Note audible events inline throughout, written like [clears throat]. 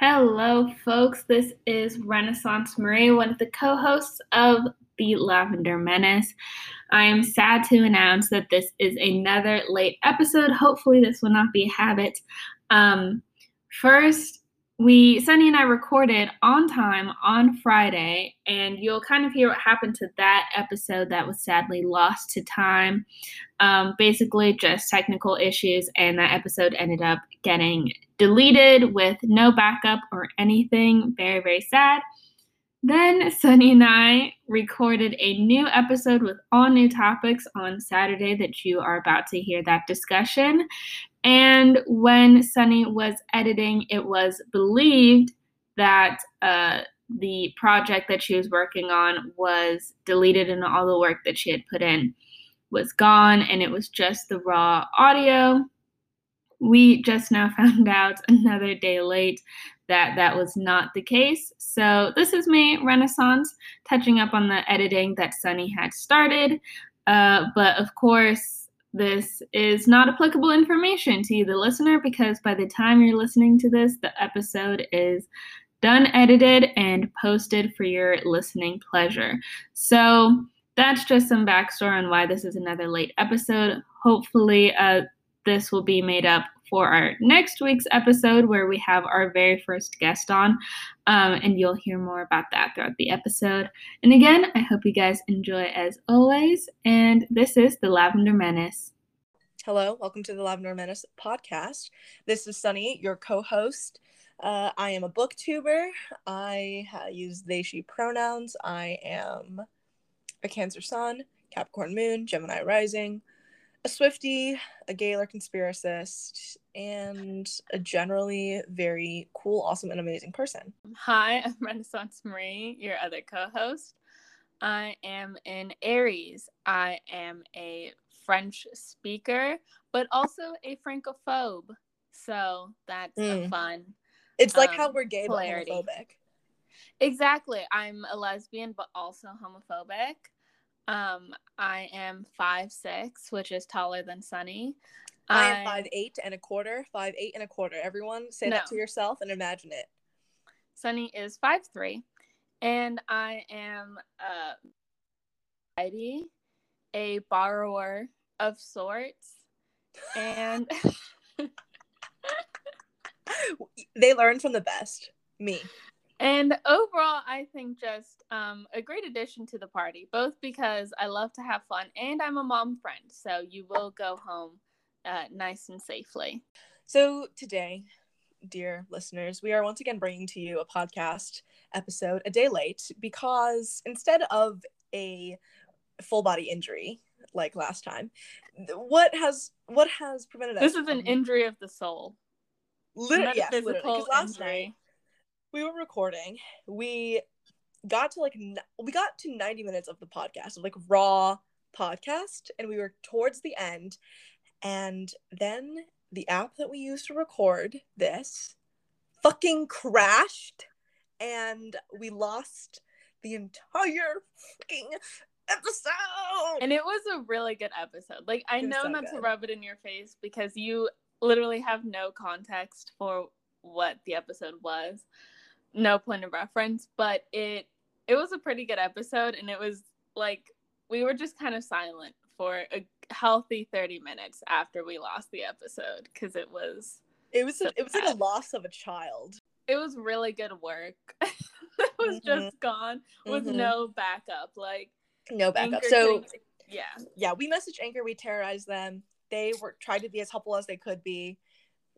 Hello, folks. This is Renaissance Marie, one of the co hosts of The Lavender Menace. I am sad to announce that this is another late episode. Hopefully, this will not be a habit. Um, first, we Sunny and I recorded on time on Friday, and you'll kind of hear what happened to that episode that was sadly lost to time. Um, basically, just technical issues, and that episode ended up getting deleted with no backup or anything. Very, very sad. Then Sunny and I recorded a new episode with all new topics on Saturday that you are about to hear that discussion. And when Sunny was editing, it was believed that uh, the project that she was working on was deleted and all the work that she had put in was gone and it was just the raw audio. We just now [laughs] found out another day late that that was not the case. So, this is me, Renaissance, touching up on the editing that Sunny had started. Uh, but of course, this is not applicable information to you, the listener, because by the time you're listening to this, the episode is done, edited, and posted for your listening pleasure. So, that's just some backstory on why this is another late episode. Hopefully, uh, this will be made up for our next week's episode where we have our very first guest on. Um, and you'll hear more about that throughout the episode. And again, I hope you guys enjoy as always. And this is the Lavender Menace. Hello, welcome to the Lavender Menace podcast. This is Sunny, your co host. Uh, I am a booktuber. I use they, she pronouns. I am a Cancer Sun, Capricorn Moon, Gemini Rising a Swifty, a Gaylor conspiracist, and a generally very cool, awesome, and amazing person. Hi, I'm [laughs] Renaissance Marie, your other co host. I am in Aries. I am a French speaker, but also a Francophobe. So that's mm. fun. It's like um, how we're gay polarity. but homophobic. Exactly. I'm a lesbian, but also homophobic. Um, I am five six, which is taller than Sunny. I am five eight and a quarter. Five eight and a quarter. Everyone, say no. that to yourself and imagine it. Sunny is five three, and I am uh, a borrower of sorts, and [laughs] they learn from the best. Me. And overall, I think just um, a great addition to the party, both because I love to have fun and I'm a mom friend. So you will go home uh, nice and safely. So today, dear listeners, we are once again bringing to you a podcast episode a day late because instead of a full body injury like last time, what has what has prevented us? This is an injury of the soul. Literally, yes, literally. Last injury. night we were recording. We got to like we got to 90 minutes of the podcast of like raw podcast and we were towards the end and then the app that we used to record this fucking crashed and we lost the entire fucking episode and it was a really good episode like i know so not good. to rub it in your face because you literally have no context for what the episode was no point of reference, but it it was a pretty good episode and it was like we were just kind of silent for a healthy 30 minutes after we lost the episode because it was it was so a, it was bad. like a loss of a child it was really good work [laughs] it was mm-hmm. just gone with mm-hmm. no backup like no backup Anchor so yeah yeah we messaged anchor we terrorized them they were tried to be as helpful as they could be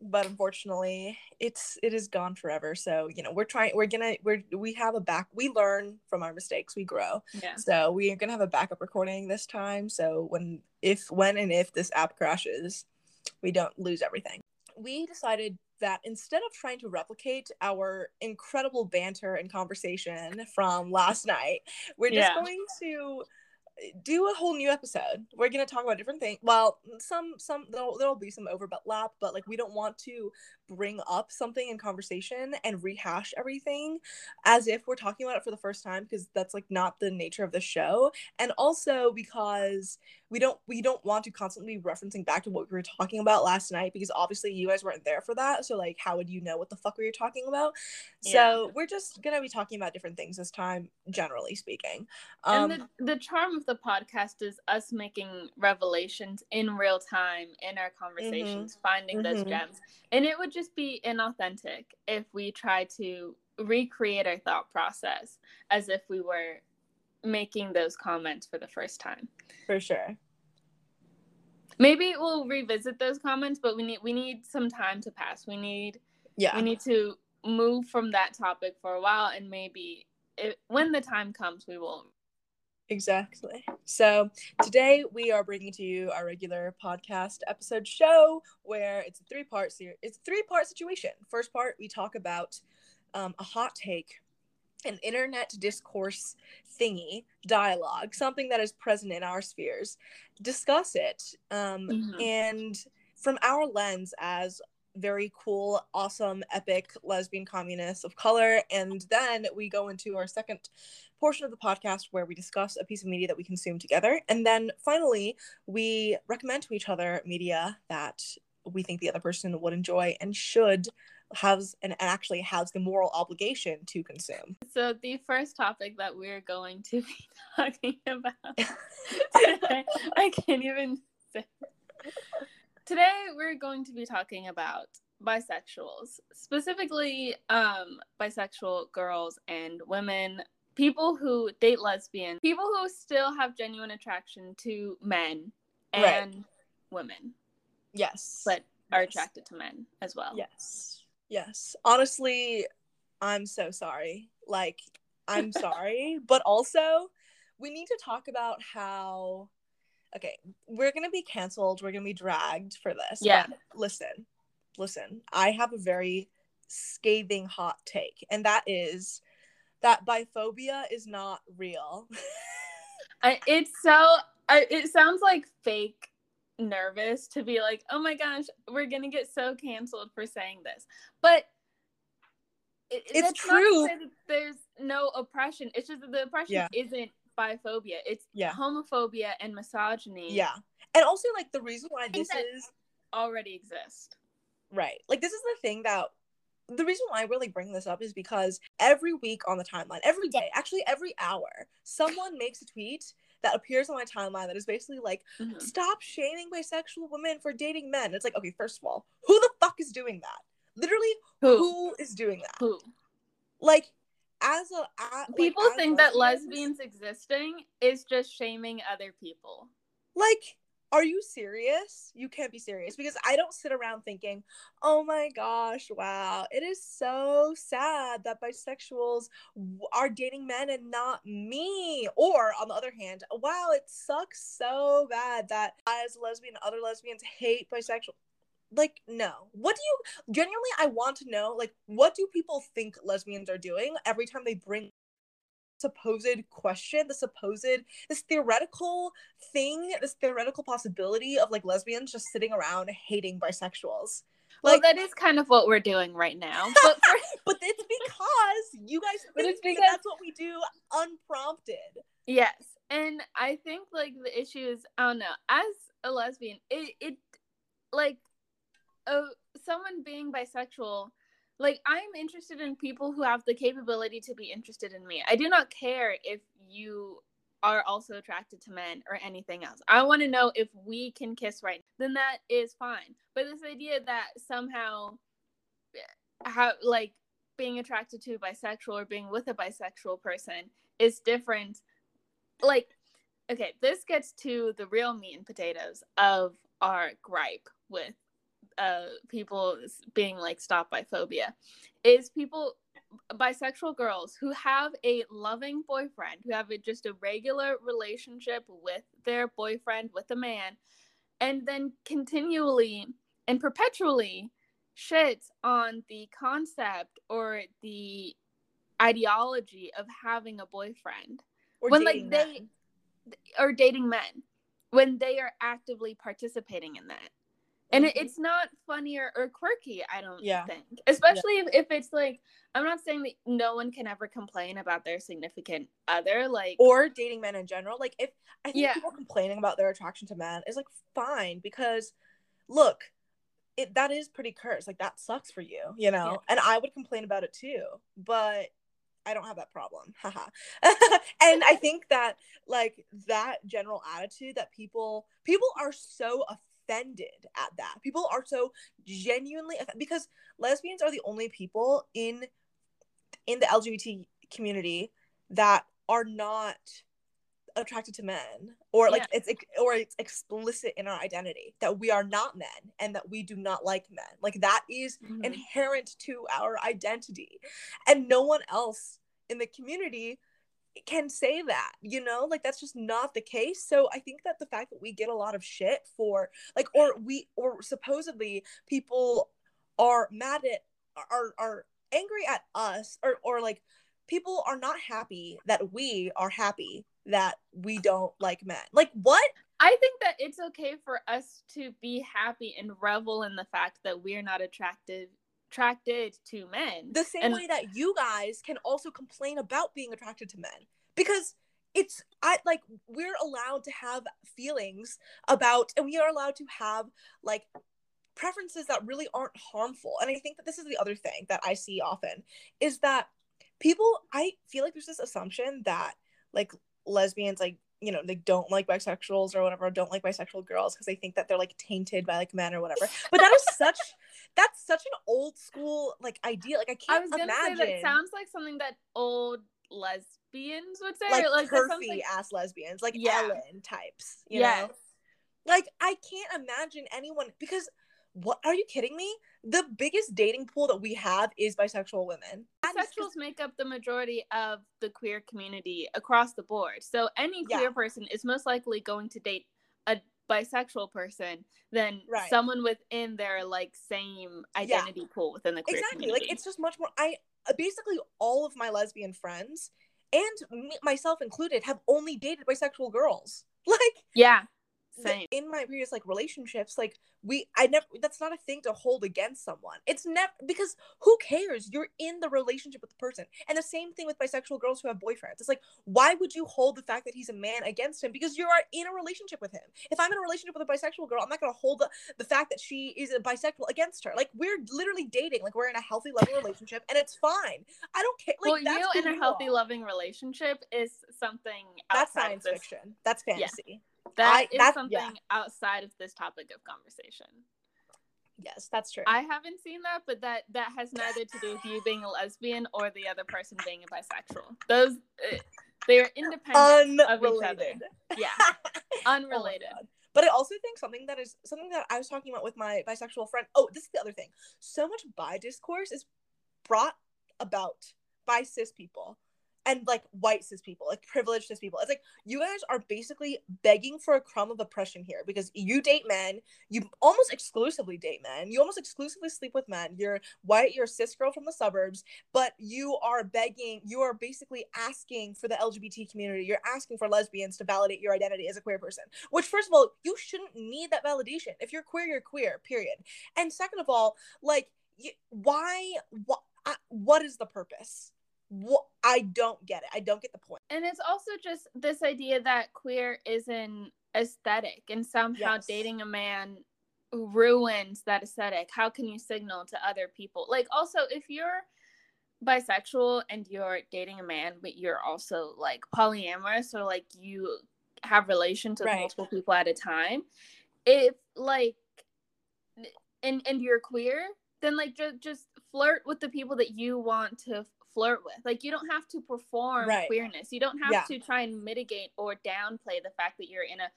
but unfortunately it's it is gone forever. So you know we're trying we're gonna we're we have a back we learn from our mistakes we grow. Yeah. So we are gonna have a backup recording this time. So when if when and if this app crashes we don't lose everything. We decided that instead of trying to replicate our incredible banter and conversation from last [laughs] night we're just yeah. going to do a whole new episode. We're gonna talk about different things. Well, some some there'll, there'll be some overlap, but like we don't want to bring up something in conversation and rehash everything as if we're talking about it for the first time because that's like not the nature of the show and also because we don't we don't want to constantly be referencing back to what we were talking about last night because obviously you guys weren't there for that so like how would you know what the fuck we were talking about yeah. so we're just gonna be talking about different things this time generally speaking um, and the, the charm of the podcast is us making revelations in real time in our conversations mm-hmm. finding mm-hmm. those gems and it would just be inauthentic if we try to recreate our thought process as if we were making those comments for the first time. For sure. Maybe we'll revisit those comments, but we need we need some time to pass. We need yeah. We need to move from that topic for a while and maybe it, when the time comes we will Exactly. So today we are bringing to you our regular podcast episode show where it's a three part series. It's a three part situation. First part we talk about um, a hot take, an internet discourse thingy, dialogue, something that is present in our spheres. Discuss it, um, mm-hmm. and from our lens as very cool, awesome, epic lesbian communists of color. And then we go into our second portion of the podcast where we discuss a piece of media that we consume together. And then finally, we recommend to each other media that we think the other person would enjoy and should has and actually has the moral obligation to consume. So the first topic that we're going to be [laughs] talking about [laughs] today, I can't even say. Today we're going to be talking about bisexuals, specifically um, bisexual girls and women people who date lesbian, people who still have genuine attraction to men and right. women. Yes. But are yes. attracted to men as well. Yes. Yes. Honestly, I'm so sorry. Like, I'm [laughs] sorry. but also, we need to talk about how. Okay, we're going to be canceled. We're going to be dragged for this. Yeah. listen, listen. I have a very scathing hot take, and that is that biphobia is not real. I, it's so I, it sounds like fake nervous to be like, "Oh my gosh, we're going to get so canceled for saying this." But it, it's true. there's no oppression. It's just that the oppression yeah. isn't biphobia. It's yeah. homophobia and misogyny. Yeah. And also like the reason why this is already exist. Right. Like this is the thing that the reason why I really bring this up is because every week on the timeline, every day, actually every hour, someone makes a tweet that appears on my timeline that is basically like, mm-hmm. stop shaming bisexual women for dating men. It's like, okay, first of all, who the fuck is doing that? Literally, who, who is doing that? Who? Like, as a people like, think that lesbians existing is just shaming other people. Like, are you serious? You can't be serious because I don't sit around thinking, oh my gosh, wow, it is so sad that bisexuals are dating men and not me. Or on the other hand, wow, it sucks so bad that I, as a lesbian, other lesbians hate bisexual. Like, no. What do you genuinely? I want to know, like, what do people think lesbians are doing every time they bring supposed question, the supposed this theoretical thing, this theoretical possibility of like lesbians just sitting around hating bisexuals. Like, well, that is kind of what we're doing right now. [laughs] But, for, [laughs] but it's because you guys but it's because that's what we do unprompted. Yes. And I think like the issue is I don't know, as a lesbian, it it like uh, someone being bisexual like i'm interested in people who have the capability to be interested in me i do not care if you are also attracted to men or anything else i want to know if we can kiss right now. then that is fine but this idea that somehow eh, how like being attracted to bisexual or being with a bisexual person is different like okay this gets to the real meat and potatoes of our gripe with uh, people being like stopped biphobia is people bisexual girls who have a loving boyfriend who have a, just a regular relationship with their boyfriend with a man and then continually and perpetually shits on the concept or the ideology of having a boyfriend. Or when like they are dating men. When they are actively participating in that and Mhm. it, it's not funny or, or quirky i don't Yeah. think especially if, if it's like i'm not saying that no one can ever complain about their significant other like or dating men in general. Like if I think Yeah. people complaining about their attraction to men is like fine because look, it that is pretty cursed. Like that sucks for you, you know? Yeah. And I would complain about it too, but I don't have that problem. [laughs] Haha. [laughs] and I think that like that general attitude that people people are so offended at that. People are so genuinely because lesbians are the only people in in the LGBT community that are not attracted to men or like it's or it's explicit in our identity that we are not men and that we do not like men like that is Mhm. inherent to our identity and no one else in the community can say that you know like that's just not the case. So i think that the fact that we get a lot of shit for like or we or supposedly people are mad at are are angry at us or or like people are not happy that we are happy that we don't like men. Like what? I think that it's okay for us to be happy and revel in the fact that we're not attracted attracted to men. the same And- way that you guys can also complain about being attracted to men. Because it's i like we're allowed to have feelings about and we are allowed to have like preferences that really aren't harmful. And i think that this is the other thing that i see often is that people i feel like there's this assumption that like lesbians like you know they don't like bisexuals or whatever don't like bisexual girls because they think that they're like tainted by like men or whatever. But that is [laughs] such that's such an old school like idea like i I can't was gonna imagine say that sounds like something that old lesbians would say. like, or like turfy something- ass lesbians like Yeah. ellen types you Yes. know like i can't imagine anyone because what are you kidding me the biggest dating pool that we have is bisexual women That is just- Bisexuals make up the majority of the queer community across the board. So any Yeah. queer person is most likely going to date bisexual person than Right. someone within their like same identity pool within the queer exactly community. like it's just much more i uh, basically all of my lesbian friends and me, myself included have only dated bisexual girls [laughs] like yeah, same. in my previous like relationships like we i never that's not a thing to hold against someone. It's never because who cares? You're in the relationship with the person. And the same thing with bisexual girls who have boyfriends. It's like why would you hold the fact that he's a man against him? Because you are in a relationship with him. If i'm in a relationship with a bisexual girl i'm not going to hold the, the fact that she is a bisexual against her. Like we're literally dating. Like we're in a healthy loving relationship and it's fine. I don't care like well, that's you in a healthy, are. loving relationship is something that's science fiction. That's Yeah. That I- is something yeah. outside of this topic of conversation. yes that's true I haven't seen that, but that that has [laughs] neither to do with you being a lesbian or the other person being a bisexual. Those uh, they're independent of each other. Yeah, [laughs] Oh unrelated. God. But I also think something that is something that I was talking about with my bisexual friend. Oh, this is the other thing. So much bi discourse is brought about by cis people and like white cis people, like privileged cis people. It's like you guys are basically begging for a crumb of oppression here because you date men, you almost exclusively date men, you almost exclusively sleep with men. You're white, you're a cis girl from the suburbs, but you are begging, you are basically asking for the LGBT community, you're asking for lesbians to validate your identity as a queer person. Which, first of all, you shouldn't need that validation. If you're queer, you're queer, period. And second of all, like, why, what, what is the purpose? What, I don't get it. I don't get the point. And it's also just this idea that queer is an aesthetic, and somehow Yes. dating a man ruins that aesthetic. How can you signal to other people? Like, also, if you're bisexual and you're dating a man, but you're also like polyamorous, or like you have relations with Right. multiple people at a time, if like, and and you're queer, then like just just flirt with the people that you want to flirt with. Like you don't have to perform Right. queerness. You don't have Yeah. to try and mitigate or downplay the fact that you're in a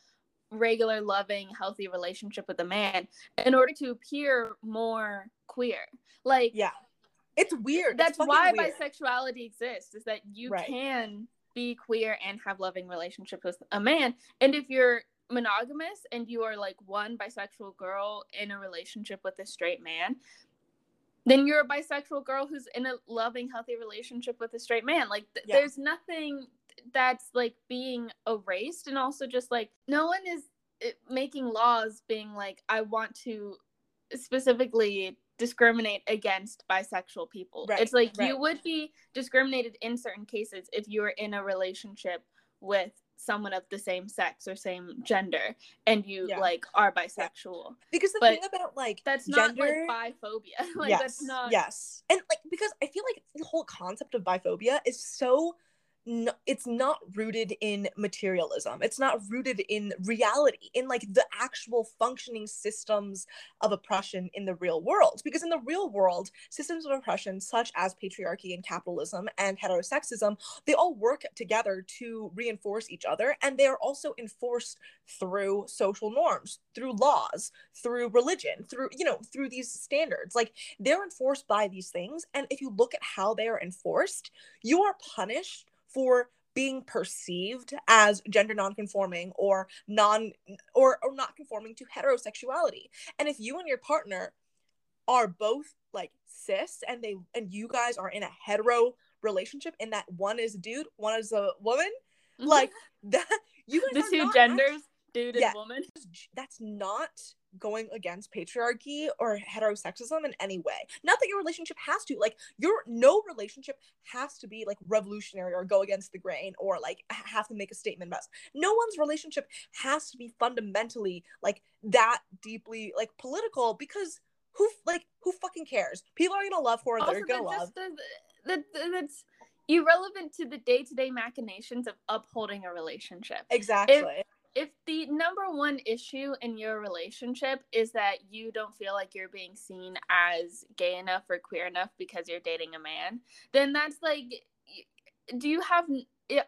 regular, loving, healthy relationship with a man in order to appear more queer. Like Yeah. It's weird. that's it's why weird. bisexuality exists is that you Right. can be queer and have loving relationships with a man and if you're monogamous and you are like one bisexual girl in a relationship with a straight man then you're a bisexual girl who's in a loving healthy relationship with a straight man like th- Yeah. there's nothing that's like being erased and also just like no one is eh, making laws being like i want to specifically discriminate against bisexual people. Right, it's like right. you would be discriminated in certain cases if you were in a relationship with someone of the same sex or same gender and you Yeah. like are bisexual. because the but thing about like That's not gender [laughs] like biphobia. like yes, that's not yes and like because i feel like the whole concept of biphobia is so it's not rooted in materialism. It's not rooted in reality in like the actual functioning systems of oppression in the real world. Because in the real world systems of oppression such as patriarchy and capitalism and heterosexism they all work together to reinforce each other and they are also enforced through social norms through laws through religion through you know through these standards. Like they're enforced by these things and if you look at how they are enforced you are punished for being perceived as gender nonconforming or non or, or not conforming to heterosexuality and if you and your partner are both like cis and they and you guys are in a hetero relationship and that one is a dude one is a woman Mhm. like [laughs] that you the two genders, dude Yeah. and woman. that's not going against patriarchy or heterosexism in any way. Not that your relationship has to. Like your no relationship has to be like revolutionary or go against the grain or like have to make a statement about. No one's relationship has to be fundamentally like that deeply like political because who like who fucking cares? People are gonna love who Also, they're gonna that's love. the, the- that's irrelevant to the day-to-day machinations of upholding a relationship. Exactly. if the number one issue in your relationship is that you don't feel like you're being seen as gay enough or queer enough because you're dating a man, then that's like, do you have,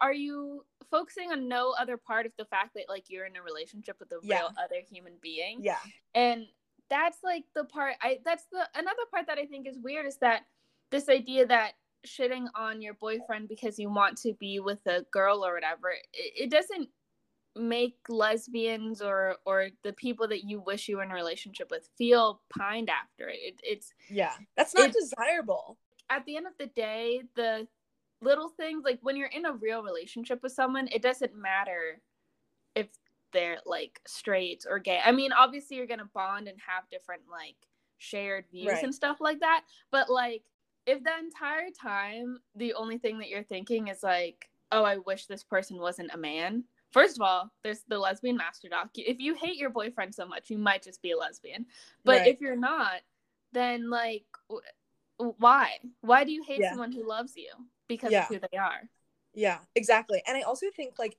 are you focusing on no other part of the fact that like you're in a relationship with a Yeah. real other human being? yeah. and that's like the part i that's the another part that i think is weird is that this idea that shitting on your boyfriend because you want to be with a girl or whatever it, it doesn't make lesbians or or the people that you wish you were in a relationship with feel pined after it, it it's Yeah. That's not desirable. at the end of the day, the little things like when you're in a real relationship with someone, it doesn't matter if they're like straight or gay. I mean, obviously you're gonna bond and have different like shared views Right. and stuff like that. But like if the entire time the only thing that you're thinking is like, oh, I wish this person wasn't a man. First of all, there's the lesbian master doc. If you hate your boyfriend so much, you might just be a lesbian. But Right. if you're not, then like w- why? Why do you hate Yeah. someone who loves you? Because Yeah. of who they are. Yeah, exactly. And I also think like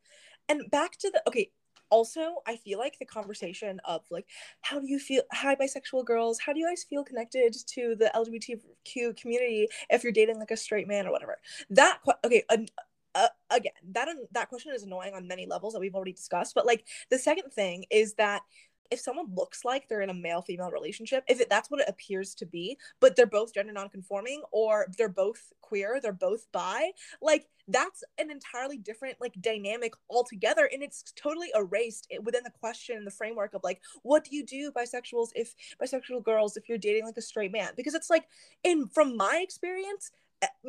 and back to the okay, also I feel like the conversation of like how do you feel hi bisexual girls, how do you guys feel connected to the LGBTQ community if you're dating like a straight man or whatever. That okay, an- uh, again, that that question is annoying on many levels that we've already discussed, but like the second thing is that if someone looks like they're in a male female relationship, if it, that's what it appears to be, but they're both gender nonconforming or they're both queer, they're both bi, like that's an entirely different like dynamic altogether and it's totally erased within the question and the framework of like what do you do bisexuals if bisexual girls if you're dating like a straight man? Because it's like in from my experience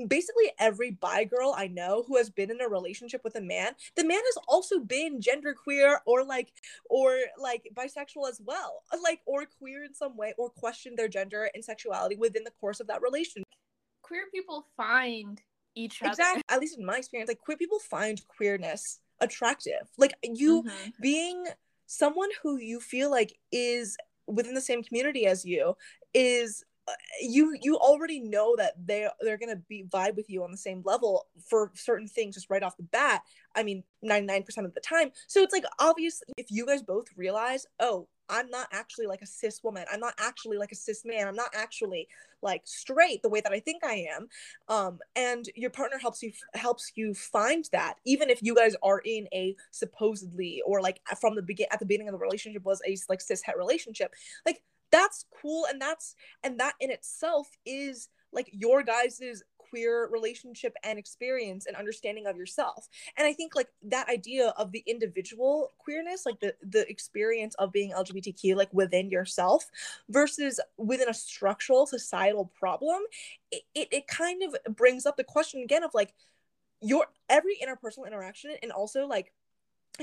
basically every bi girl i know who has been in a relationship with a man the man has also been genderqueer or like or like bisexual as well [laughs] like or queer in some way or questioned their gender and sexuality within the course of that relationship Queer people find each other. exactly at least in my experience like queer people find queerness attractive like you Mhm. being someone who you feel like is within the same community as you is you you already know that they they're gonna be vibe with you on the same level for certain things just right off the bat i mean 99% of the time. So it's like obvious if you guys both realize oh i'm not actually like a cis woman i'm not actually like a cis man i'm not actually like straight the way that i think i am um and your partner helps you helps you find that even if you guys are in a supposedly or like from the begin at the beginning of the relationship was a like cis het relationship like that's cool and that's and that in itself is like your guys's queer relationship and experience and understanding of yourself. And i think like that idea of the individual queerness like the the experience of being lgbtq like within yourself versus within a structural societal problem it, it, it kind of brings up the question again of like your every interpersonal interaction and also like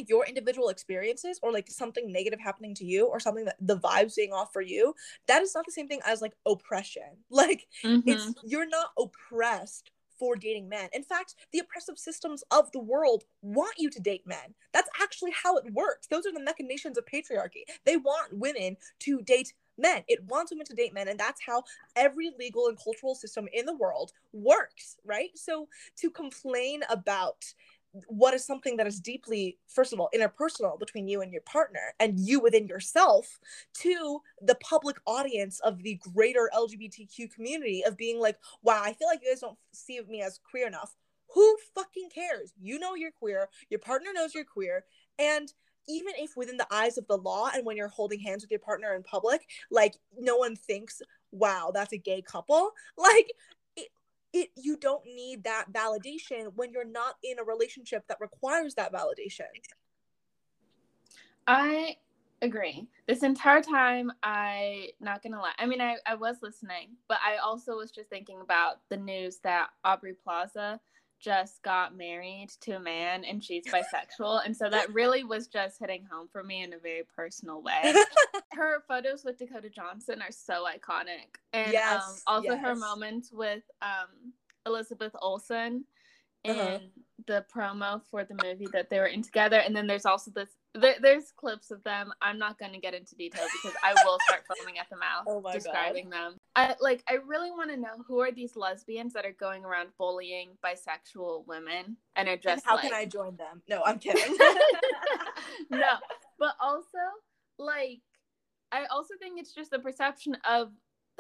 your individual experiences or like something negative happening to you or something that the vibes being off for you that is not the same thing as like oppression. [laughs] Like mm-hmm. it's you're not oppressed for dating men. In fact the oppressive systems of the world want you to date men. That's actually how it works. Those are the machinations of patriarchy. They want women to date men. It wants women to date men and that's how every legal and cultural system in the world works right? So to complain about what is something that is deeply first of all interpersonal between you and your partner and you within yourself to the public audience of the greater lgbtq community of being like wow i feel like you guys don't see me as queer enough. Who fucking cares? You know you're queer. Your partner knows you're queer. And even if within the eyes of the law and when you're holding hands with your partner in public like no one thinks wow that's a gay couple. [laughs] Like it you don't need that validation when you're not in a relationship that requires that validation. I agree. This entire time i not gonna lie i mean I, I was listening but i also was just thinking about the news that aubrey plaza just got married to a man and she's bisexual. and so that really was just hitting home for me in a very personal way. [laughs] her photos with Dakota Johnson are so iconic. And yes, um, also yes. her moments with um, Elizabeth Olsen in uh-huh. the promo for the movie that they were in together. And then there's also this there, there's clips of them. I'm not going to get into detail because I will start [laughs] foaming at the mouth oh describing God. them. I like I really want to know who are these lesbians that are going around bullying bisexual women and are just and how like... can I join them? No, I'm kidding. [laughs] no, [laughs] but also like I also think it's just the perception of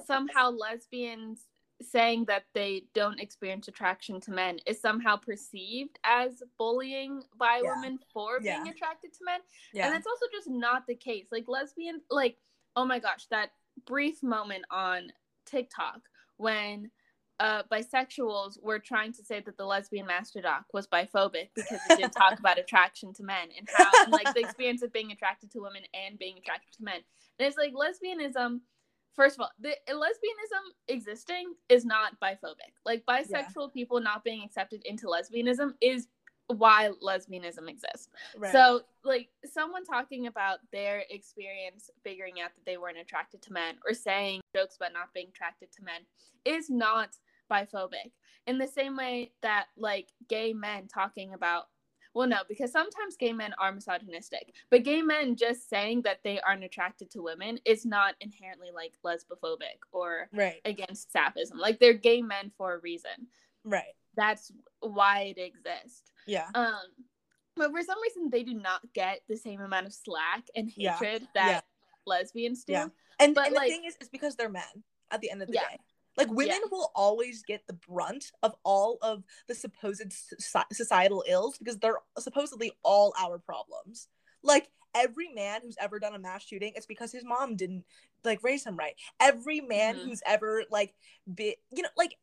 somehow lesbians saying that they don't experience attraction to men is somehow perceived as bullying by yeah. women for yeah. being attracted to men. Yeah. And that's also just not the case. Like lesbian like oh my gosh, that brief moment on TikTok when uh, bisexuals were trying to say that the lesbian master doc was biphobic because it did talk about [laughs] attraction to men and how and, like the experience of being attracted to women and being attracted to men. And it's like lesbianism first of all, the lesbianism existing is not biphobic. Like bisexual yeah. people not being accepted into lesbianism is why lesbianism exists. Right. So, like someone talking about their experience figuring out that they weren't attracted to men or saying jokes about not being attracted to men is not biphobic. In the same way that like gay men talking about well, no, because sometimes gay men are misogynistic, but gay men just saying that they aren't attracted to women is not inherently like lesbophobic or right. against sapphism. Like they're gay men for a reason. Right. That's why it exists. Yeah. Um, but for some reason they do not get the same amount of slack and hatred yeah. that yeah. lesbians do. Yeah. And, but, and the like, thing is, it's because they're men at the end of the yeah. day. Like women yeah. will always get the brunt of all of the supposed societal ills because they're supposedly all our problems. Like every man who's ever done a mass shooting, it's because his mom didn't like raise him right. Every man mm-hmm. who's ever like bit, you know, like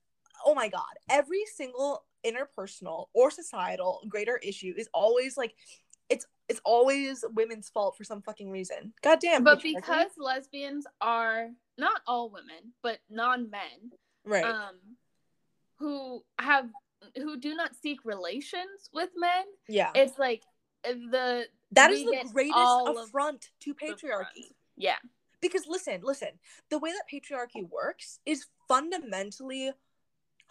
oh my god, every single interpersonal or societal greater issue is always like it's it's always women's fault for some fucking reason. God damn. But because lesbians are not all women, but non men, right? Um, who have who do not seek relations with men. Yeah, it's like the that is the greatest affront to patriarchy. Yeah, because listen, listen, the way that patriarchy works is fundamentally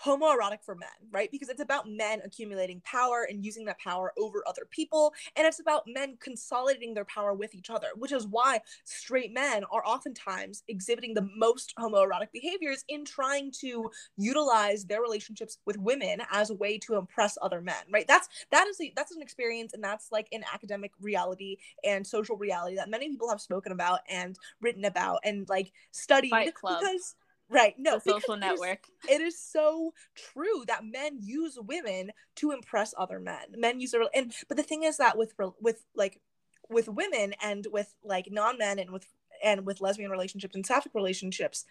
homoerotic for men, right? Because it's about men accumulating power and using that power over other people. And it's about men consolidating their power with each other, which is why straight men are oftentimes exhibiting the most homoerotic behaviors in trying to utilize their relationships with women as a way to impress other men, right? That's that is a, that's an experience and that's like an academic reality and social reality that many people have spoken about and written about and like studied because Right. No, social network. It is, it is, so true that men use women to impress other men. Men use their and but the thing is that with with like with women and with like non-men and with and with lesbian relationships and sapphic relationships,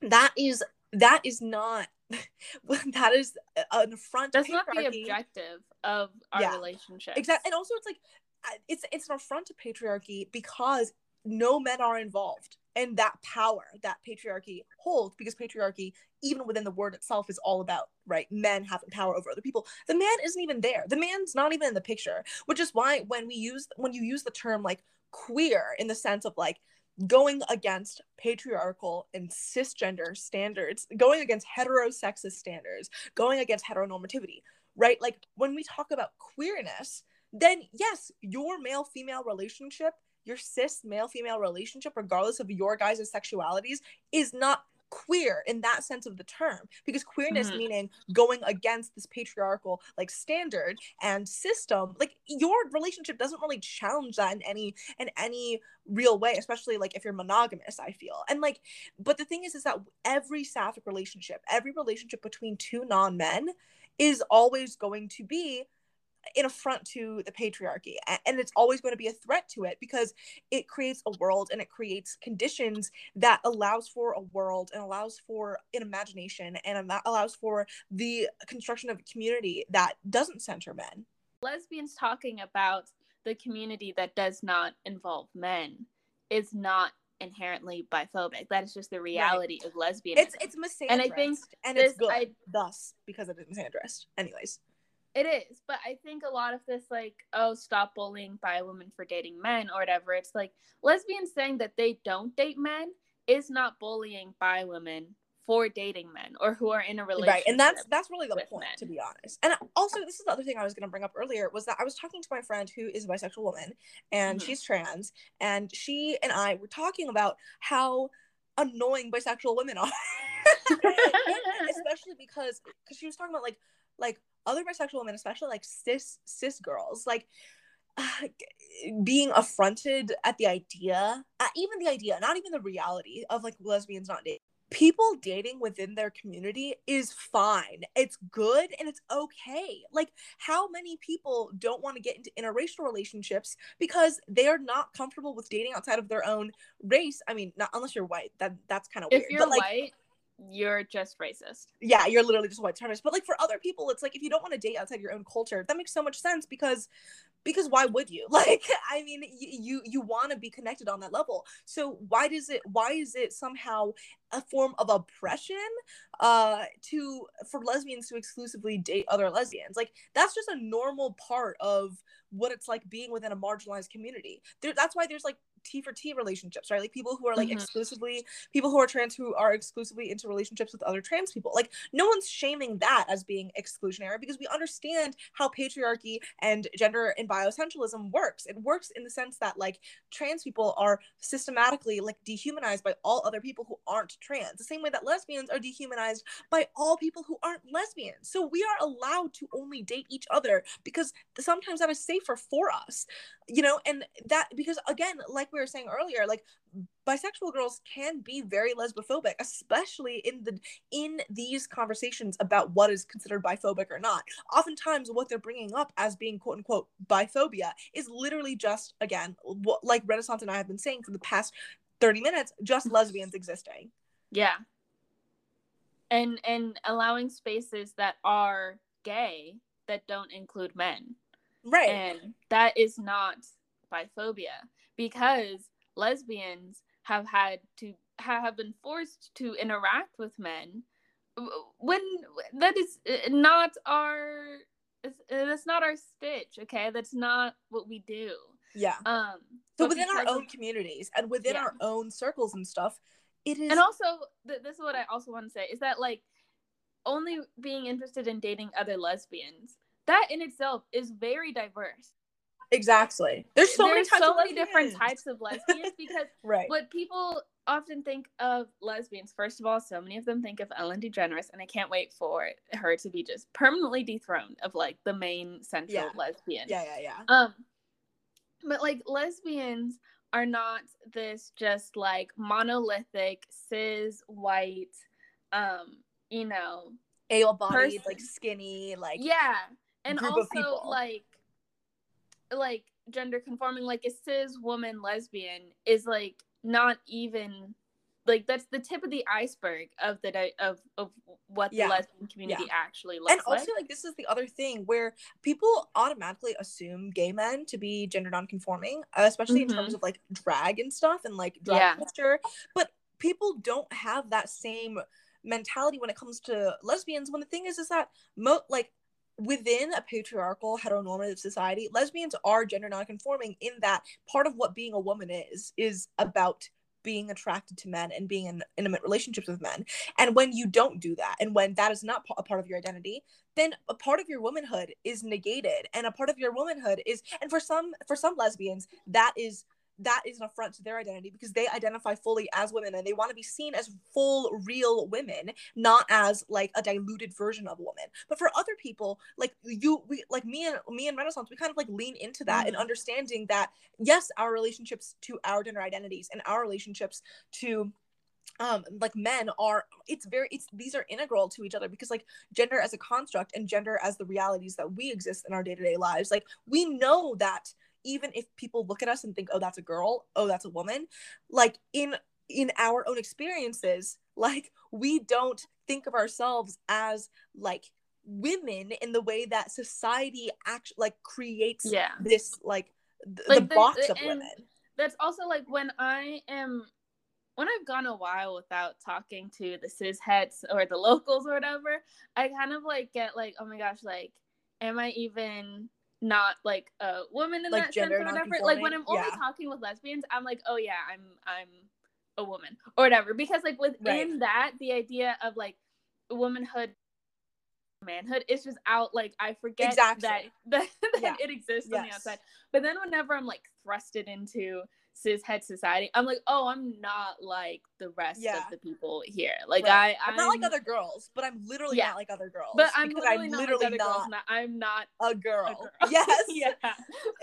that is that is not [laughs] that is an affront. That's not the objective of our yeah, relationship. Exactly, and also it's like it's it's an affront to patriarchy because no men are involved and that power that patriarchy holds because patriarchy even within the word itself is all about right men having power over other people. The man isn't even there. The man's not even in the picture which is why when we use when you use the term like queer in the sense of like going against patriarchal and cisgender standards going against heterosexist standards going against heteronormativity right? Like when we talk about queerness then yes your male female relationship your cis male female relationship, regardless of your guys' sexualities, is not queer in that sense of the term because queerness mm-hmm. meaning going against this patriarchal like standard and system like your relationship doesn't really challenge that in any in any real way especially like if you're monogamous i feel and like but the thing is is that every sapphic relationship every relationship between two non-men is always going to be in affront to the patriarchy and it's always going to be a threat to it because it creates a world and it creates conditions that allows for a world and allows for an imagination and allows for the construction of a community that doesn't center men lesbians talking about the community that does not involve men is not inherently biphobic. That is just the reality right. of lesbianism. It's it's misandrist, and I think and this, it's good. I, thus, because it is misandrist. Anyways, it is, but I think a lot of this, like, oh, stop bullying bi women for dating men or whatever. It's like lesbians saying that they don't date men is not bullying bi women for dating men or who are in a relationship. Right, and that's that's really the point, men. to be honest. And also, this is the other thing I was going to bring up earlier was that I was talking to my friend who is a bisexual woman, and mm-hmm. she's trans, and she and I were talking about how annoying bisexual women are, [laughs] [laughs] especially because because she was talking about like like other bisexual women, especially like cis cis girls, like uh, [sighs] being affronted at the idea, at even the idea, not even the reality of like lesbians not dating. People dating within their community is fine. It's good and it's okay. Like, how many people don't want to get into interracial relationships because they are not comfortable with dating outside of their own race? I mean, not unless you're white. That that's kind of weird. If you're but, like, white, you're just racist. Yeah, you're literally just white supremacist. But like for other people, it's like if you don't want to date outside your own culture, that makes so much sense because because why would you? [laughs] Like, I mean, you you, you want to be connected on that level. So why does it why is it somehow a form of oppression uh to for lesbians to exclusively date other lesbians? Like that's just a normal part of what it's like being within a marginalized community. There, that's why there's like T for T relationships, right? Like people who are like mm-hmm. exclusively people who are trans who are exclusively into relationships with other trans people. Like no one's shaming that as being exclusionary because we understand how patriarchy and gender and bioessentialism works. It works in the sense that like trans people are systematically like dehumanized by all other people who aren't trans. The same way that lesbians are dehumanized by all people who aren't lesbians. So we are allowed to only date each other because sometimes that is safer for us. You know, and that because again, like we were saying earlier, like bisexual girls can be very lesbophobic, especially in the in these conversations about what is considered biphobic or not. Oftentimes, what they're bringing up as being quote unquote biphobia is literally just again, what, like Renaissance and I have been saying for the past thirty minutes, just [laughs] lesbians existing. Yeah, and and allowing spaces that are gay that don't include men. Right. And that is not biphobia because lesbians have had to have been forced to interact with men when that is uh, not our that's not our stitch okay? That's not what we do. Yeah. Um so within our own communities and within yeah. our own circles and stuff it is and also th- this is what i also want to say is that like only being interested in dating other lesbians that in itself is very diverse Exactly. There's so There's many, so many different types of lesbians because [laughs] right. what people often think of lesbians, first of all, so many of them think of Ellen DeGeneres, and I can't wait for her to be just permanently dethroned of like the main central yeah. lesbian. Yeah, yeah, yeah. Um, but like lesbians are not this just like monolithic cis white, um, you know, able-bodied, like skinny, like yeah, and also like like gender conforming like a cis woman lesbian is like not even like that's the tip of the iceberg of the di- of of what the Yeah. lesbian community Yeah. actually looks like. and also like. like this is the other thing where people automatically assume gay men to be gender nonconforming especially in terms of like drag and stuff and like drag Mm-hmm. Yeah. culture but people don't have that same mentality when it comes to lesbians when the thing is is that mo like within a patriarchal heteronormative society lesbians are gender nonconforming in that part of what being a woman is is about being attracted to men and being in intimate relationships with men. And when you don't do that and when that is not a part of your identity then a part of your womanhood is negated and a part of your womanhood is and for some for some lesbians that is that is an affront to their identity because they identify fully as women and they want to be seen as full real women not as like a diluted version of a woman but for other people like you we like me and me and renaissance we kind of like lean into that and Mhm. understanding that yes our relationships to our gender identities and our relationships to um like men are it's very it's these are integral to each other because like gender as a construct and gender as the realities that we exist in our day-to-day lives like we know that even if people look at us and think oh that's a girl oh that's a woman like in in our own experiences [laughs] like we don't think of ourselves as like women in the way that society actually like creates yeah. this like th- Like, the the- box the- of women That's also like when I am when I've gone a while without talking to the cis hets or the locals or whatever, I kind of like get like, oh my gosh, like, am I even not like a woman in Like that gender sense or whatever? Like when I'm only? Yeah. talking with lesbians, I'm like, oh yeah, I'm I'm a woman or whatever. Because like within Right. that, the idea of like womanhood manhood is just out like I forget Exactly. that [laughs] that, that Yeah. it exists on the outside. But then whenever I'm like thrusted into cis het society, I'm like, oh, I'm not like the rest Yeah. of the people here. Like Right. I, I'm, not like other girls, but I'm literally Yeah. not like other girls. but I'm literally, I'm not literally like other girls. not Not, I'm not a girl. a girl. [laughs] [laughs] Yes, yeah.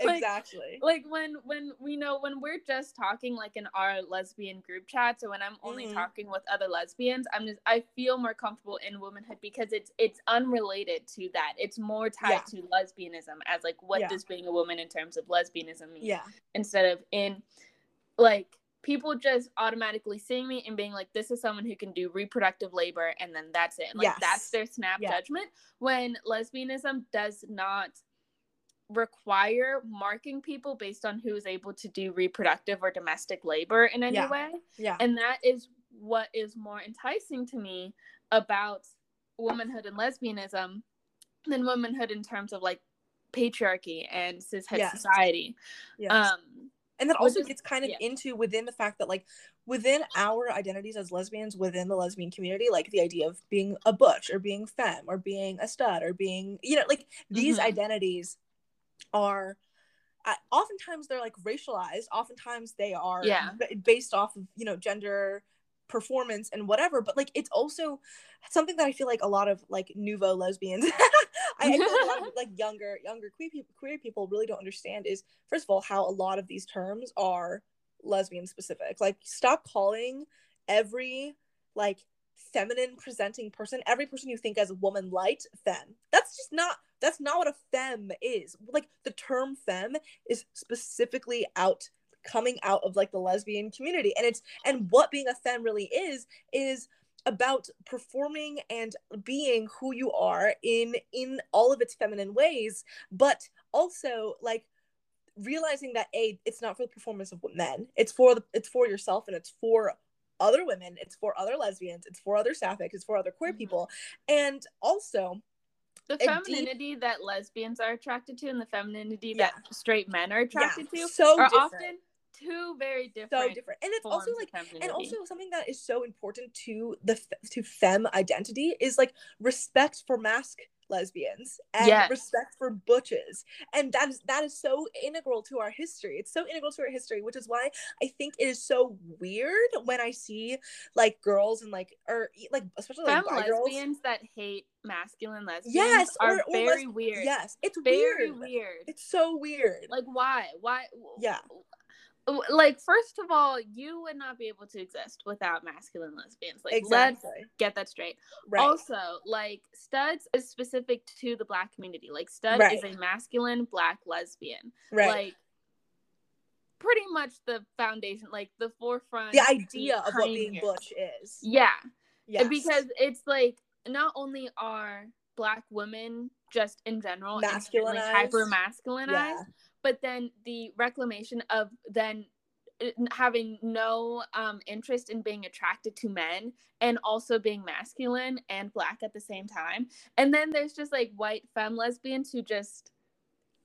Like, exactly. like when when we know when we're just talking like in our lesbian group chats or when i'm only Mhm. talking with other lesbians i'm just i feel more comfortable in womanhood because it's it's unrelated to that it's more tied Yeah. to lesbianism as like what does being a woman in terms of lesbianism mean yeah, instead of in like people just automatically seeing me and being like this is someone who can do reproductive labor and then that's it like Yes. that's their snap Yeah. judgment when lesbianism does not require marking people based on who is able to do reproductive or domestic labor in any Yeah. way yeah, and that is what is more enticing to me about womanhood and lesbianism than womanhood in terms of like patriarchy and cishet Yes. society yes. um and that also gets kind of yeah. into within the fact that like within our identities as lesbians within the lesbian community like the idea of being a butch or being femme or being a stud or being you know like these Mhm. identities are uh, oftentimes they're like racialized oftentimes they are Yeah. b- based off of you know gender performance and whatever but like it's also something that i feel like a lot of like nouveau lesbians [laughs] I, I feel like a lot of like [laughs] younger younger queer people, queer people really don't understand is first of all how a lot of these terms are lesbian specific. Like stop calling every like feminine presenting person every person you think as a woman light femme. That's just not that's not what a femme is. Like the term femme is specifically out coming out of like the lesbian community. And it's and what being a femme really is is about performing and being who you are in in all of its feminine ways but also like realizing that a it's not for the performance of men. It's for the it's for yourself and it's for other women. It's for other lesbians. It's for other sapphic it's for other queer Mhm. people. And also the a deep- femininity that lesbians are attracted to and the femininity Yeah. that straight men are attracted yeah, to so are different. often two very different so different and it's also like and also something that is so important to the to femme identity is like respect for masc lesbians and Yes. respect for butches and that is that is so integral to our history it's so integral to our history which is why i think it is so weird when i see like girls and like or like especially like bi girls lesbians that hate masculine lesbians yes are or, or very les- weird. yes it's very weird weird. it's so weird Like why? Why? Yeah. Like first of all, you would not be able to exist without masculine lesbians. Like let's get that straight. right Also, like studs is specific to the black community. Like stud Right. is a masculine black lesbian. right Like pretty much the foundation, like the forefront. The idea of what being butch is. Yeah, yeah because it's like not only are black women just in general Masculinized. hyper masculinized, yeah. but then the reclamation of then uh, having no um, interest in being attracted to men and also being masculine and black at the same time and then there's just like white femme lesbians who just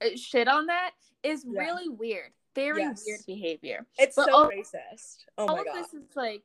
uh, shit on that is Yeah. really weird very Yes. weird behavior It's But so all- racist. Oh all my god. this is like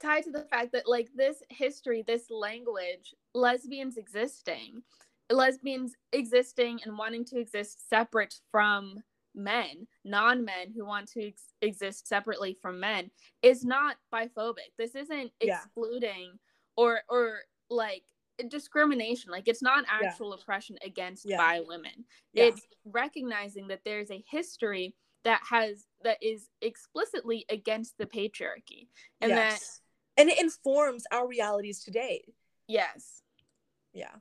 tied to the fact that like this history this language lesbians existing lesbians existing and wanting to exist separate from men non-men who want to ex- exist separately from men is not biphobic this isn't Yeah. excluding or or like discrimination like it's not Yeah. actual oppression against Yeah. bi women Yeah. it's recognizing that there's a history that has that is explicitly against the patriarchy and that yes. And it informs our realities today. yes Yeah.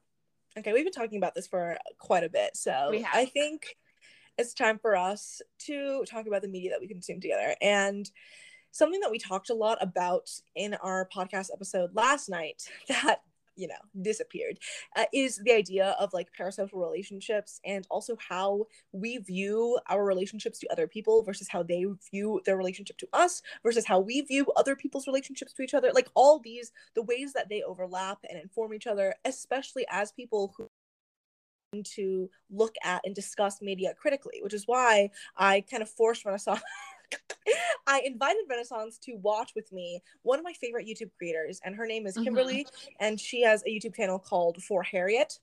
Okay, we've been talking about this for quite a bit. So. I think it's time for us to talk about the media that we consume together. And something that we talked a lot about in our podcast episode last night [laughs] that, you know, disappeared uh, is the idea of like parasocial relationships and also how we view our relationships to other people versus how they view their relationship to us versus how we view other people's relationships to each other. Like all these, the ways that they overlap and inform each other, especially as people who to look at and discuss media critically, which is why I kind of forced Renaissance. [laughs] [laughs] I invited Renaissance to watch with me one of my favorite YouTube creators, and her name is Mhm. Kimberly, and she has a YouTube channel called For Harriet.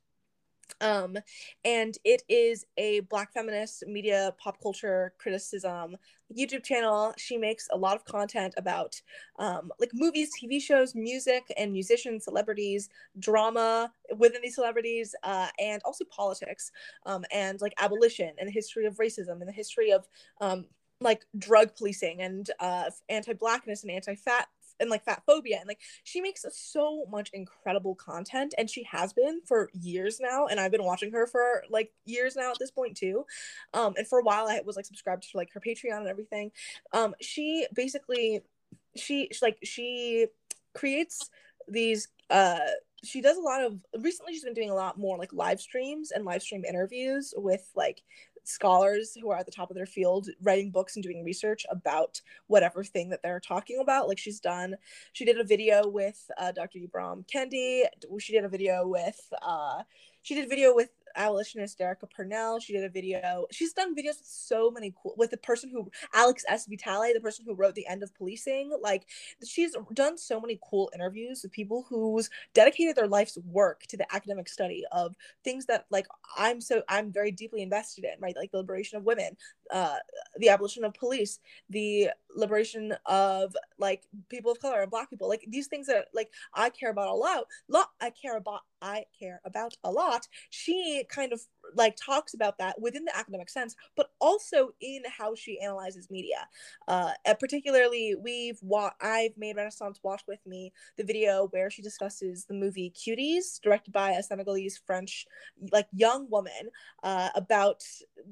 Um, and it is a black feminist media pop culture criticism YouTube channel. She makes a lot of content about um, like movies, TV shows, music, and musicians, celebrities, drama within these celebrities, uh, and also politics, um, and like abolition and the history of racism and the history of um, like drug policing and uh, anti-blackness and anti-fat and like fat phobia and like she makes so much incredible content and she has been for years now and i've been watching her for like years now at this point too. Um and for a while i was like subscribed to like her patreon and everything. Um she basically she like she creates these uh she does a lot of recently she's been doing a lot more like live streams and live stream interviews with like scholars who are at the top of their field writing books and doing research about whatever thing that they're talking about. Like she's done she did a video with uh, dr ibram kendi. She did a video with uh she did a video with abolitionist Derecka Purnell. She did a video. She's done videos with so many cool with the person who Alex S. Vitale, the person who wrote The End of Policing. Like she's done so many cool interviews with people who's dedicated their life's work to the academic study of things that like I'm so I'm very deeply invested in, right? Like the liberation of women, uh, the abolition of police, the liberation of like people of color and black people, like these things that like I care about a lot. Lot I care about I care about a lot. She kind of like talks about that within the academic sense, but also in how she analyzes media. Uh, particularly, we've wa- I've made Renaissance watch with me the video where she discusses the movie Cuties, directed by a Senegalese French like young woman, uh, about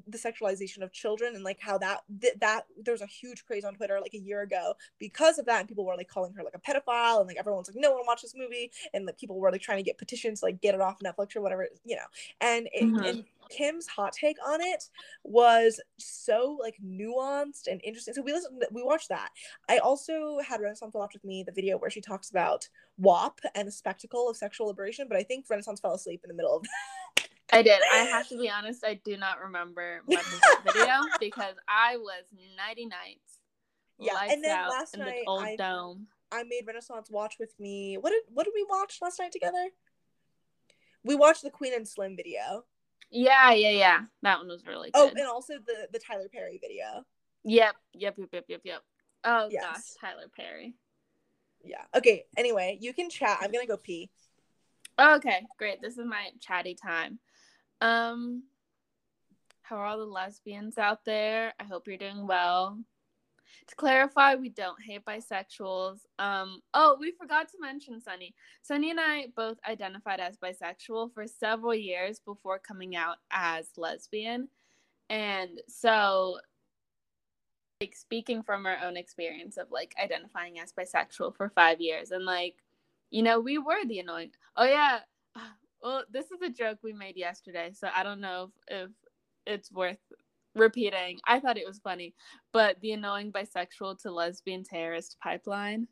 the sexualization of children and like how that th- that there was a huge craze on Twitter like a year ago because of that, and people were like calling her like a pedophile, and like everyone's like, no one watch this movie, and like people were like trying to get petitions like get it off Netflix or whatever, you know. And it, Mhm. and Kim's hot take on it was so like nuanced and interesting. So we listened, we watched that. I also had Renaissance watch with me the video where she talks about WAP and the spectacle of sexual liberation, but I think Renaissance fell asleep in the middle of I did. I have to be honest, I do not remember much of that video [laughs] because I was nighty nights. Yeah, and then last in night the old I- dome. I made Renaissance watch with me. What did what did we watch last night together? We watched the Queen and Slim video. Yeah, yeah, yeah. That one was really good. Oh, and also the the Tyler Perry video. Yep, yep, yep, yep, yep, yep. Oh Yes. gosh, Tyler Perry. Yeah. Okay. Anyway, you can chat. I'm gonna go pee. Okay, great. This is my chatty time. Um, how are all the lesbians out there? I hope you're doing well. To clarify, we don't hate bisexuals. Um, oh, we forgot to mention Sunny. Sunny and I both identified as bisexual for several years before coming out as lesbian. And so like speaking from our own experience of like identifying as bisexual for five years and like you know we were the annoying oh yeah [sighs] well this is a joke we made yesterday so i don't know if, if it's worth repeating. I thought it was funny but the annoying bisexual to lesbian terrorist pipeline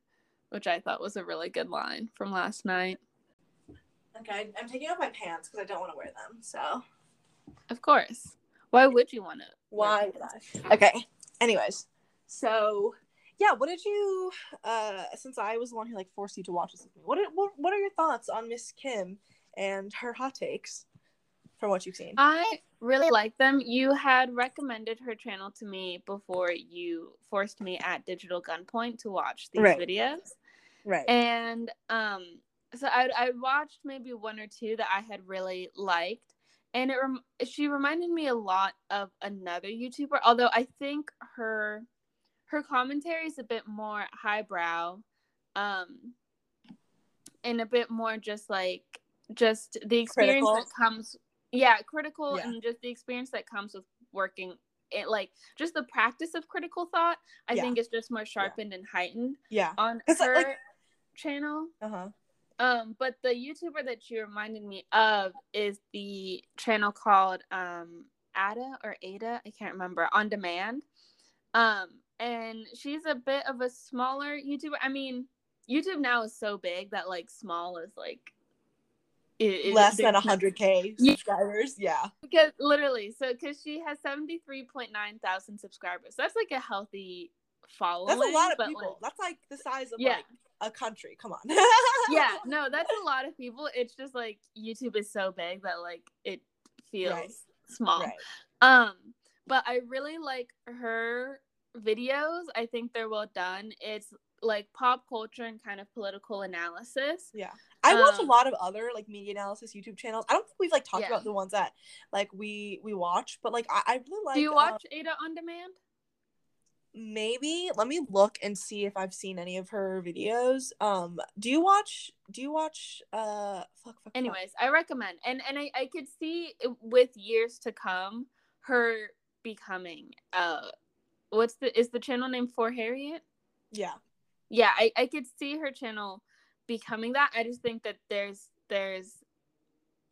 which i thought was a really good line from last night. Okay i'm taking off my pants because i don't want to wear them so. Of course. Why would you want to why would i? Okay anyways. So yeah what did you uh since i was the one who like forced you to watch this with me what what, what are your thoughts on miss kim and her hot takes from what you've seen? I really like them you had recommended her channel to me before you forced me at digital gunpoint to watch these right. videos right and um so I, I watched maybe one or two that i had really liked and it rem- she reminded me a lot of another YouTuber. Although I think her her commentary is a bit more highbrow, um, and a bit more just like just the experience critical. that comes. Yeah, critical yeah. and just the experience that comes with working it like just the practice of critical thought i yeah. think is just more sharpened yeah. and heightened yeah on her like, channel uh-huh um, but the YouTuber that you reminded me of is the channel called um Ada or Ada, I can't remember, on demand. Um, and she's a bit of a smaller YouTuber. I mean, YouTube now is so big that like small is like it, less than 100k [laughs] subscribers yeah because literally so because she has 73.9 thousand subscribers so that's like a healthy following that's a lot of people like, that's like the size of yeah. like a country. Come on. yeah, [laughs] no, that's a lot of people. It's just like YouTube is so big that like it feels right. small. Right. Um, but I really like her videos. I think they're well done. It's like pop culture and kind of political analysis. Yeah. I um, watch a um, lot of other like media analysis YouTube channels. I don't think we've like talked yeah. about the ones that like we we watch, but like I, I really like Do you watch um, Ada on demand? maybe let me look and see if I've seen any of her videos. Um, do you watch? Do you watch? Uh, fuck, fuck, Anyways, fuck. I recommend, and and I I could see with years to come her becoming uh, what's the is the channel name for Harriet? Yeah, yeah, I I could see her channel becoming that. I just think that there's there's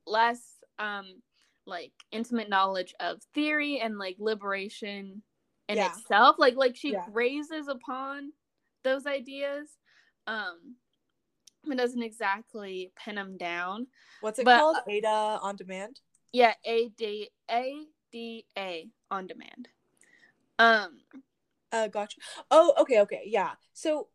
less um like intimate knowledge of theory and like liberation in yeah. itself like like she yeah. grazes upon those ideas um it doesn't exactly pin them down what's it but, called uh, ada on demand yeah a d a d a on demand um uh gotcha oh okay okay yeah so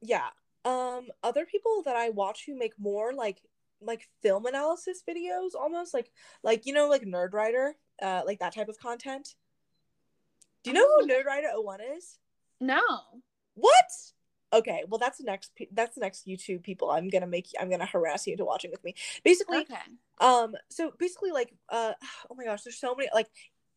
yeah um other people that i watch who make more like like film analysis videos almost like like you know like Nerdwriter uh like that type of content do you know who Nerdwriter 01 is? No. What? Okay, well that's the next that's the next YouTube people I'm gonna make I'm gonna harass you into watching with me. Basically, okay. Um, so basically, like, uh, [sighs] oh my gosh, there's so many like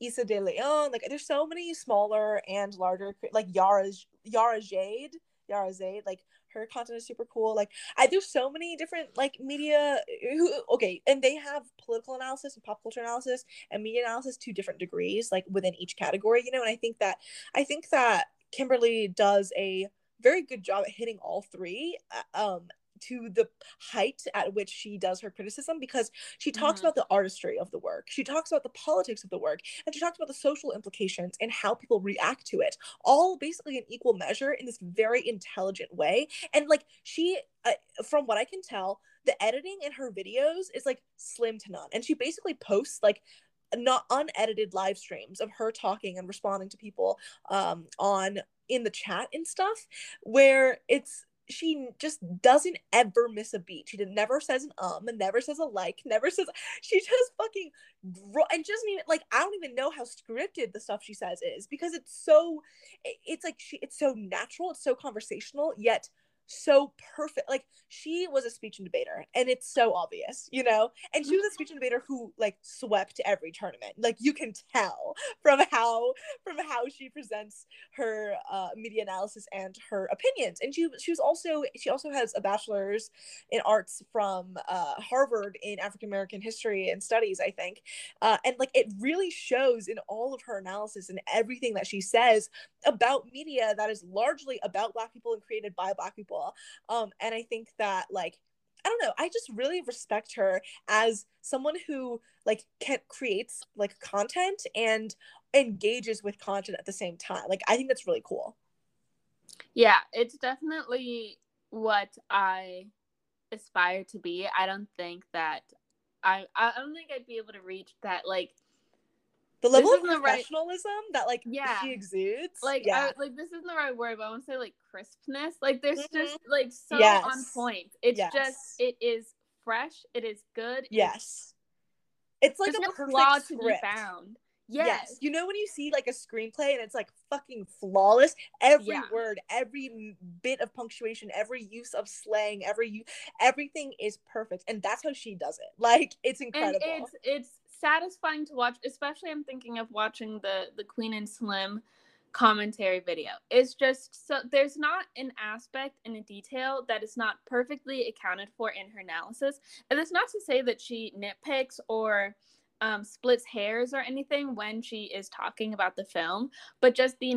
Isa de Leon, like there's so many smaller and larger like Yhara Yhara Zayd, Yhara Zayd, like her content is super cool. Like I do so many different like media who okay, and they have political analysis and pop culture analysis and media analysis to different degrees, like within each category, you know, and I think that I think that Kimberly does a very good job at hitting all three. Uh, um to the height at which she does her criticism because she talks mm-hmm. about the artistry of the work. She talks about the politics of the work and she talks about the social implications and how people react to it, all basically in equal measure in this very intelligent way. And like she, uh, from what I can tell, the editing in her videos is like slim to none. And she basically posts like not unedited live streams of her talking and responding to people um on in the chat and stuff where it's she just doesn't ever miss a beat. She never says an um, and never says a like, never says. She just fucking and just even like I don't even know how scripted the stuff she says is because it's so. It's like she. It's so natural. It's so conversational. Yet so perfect. Like she was a speech and debater, and it's so obvious, you know. And she was a speech and debater who like swept every tournament. Like you can tell from how from how she presents her uh, media analysis and her opinions. And she she was also she also has a bachelor's in arts from uh, Harvard in African American history and studies, I think. Uh, and like it really shows in all of her analysis and everything that she says about media that is largely about Black people and created by Black people people. Um, and I think that like I don't know. I just really respect her as someone who like can creates like content and engages with content at the same time. Like I think that's really cool. Yeah, it's definitely what I aspire to be. I don't think that I I don't think I'd be able to reach that like the level of professionalism right... that like yeah she exudes like yeah I, like this isn't the right word but i want to say like crispness like there's mm-hmm. just like so yes. on point it's yes. just it is fresh it is good yes it's, it's like a perfect flaw script. to be found yes. yes. You know when you see like a screenplay and it's like fucking flawless. Every yeah. word, every bit of punctuation, every use of slang, every everything is perfect, and that's how she does it. Like it's incredible. And it's it's satisfying to watch, especially I'm thinking of watching the the Queen and Slim commentary video. It's just so there's not an aspect and a detail that is not perfectly accounted for in her analysis. And that's not to say that she nitpicks or um, splits hairs or anything when she is talking about the film, but just the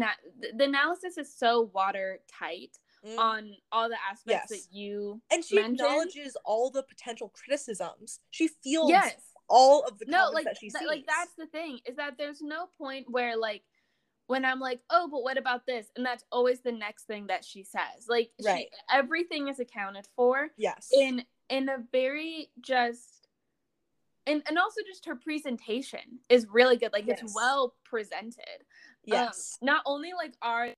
the analysis is so watertight mm. on all the aspects yes. that you and she mentioned. acknowledges all the potential criticisms. She feels yes all of the no, like that she sees. like that's the thing is that there's no point where like when I'm like, oh, but what about this? And that's always the next thing that she says. Like right. she, everything is accounted for. Yes. In in a very just and and also just her presentation is really good. Like yes. it's well presented. Um, yes. Um, not only like our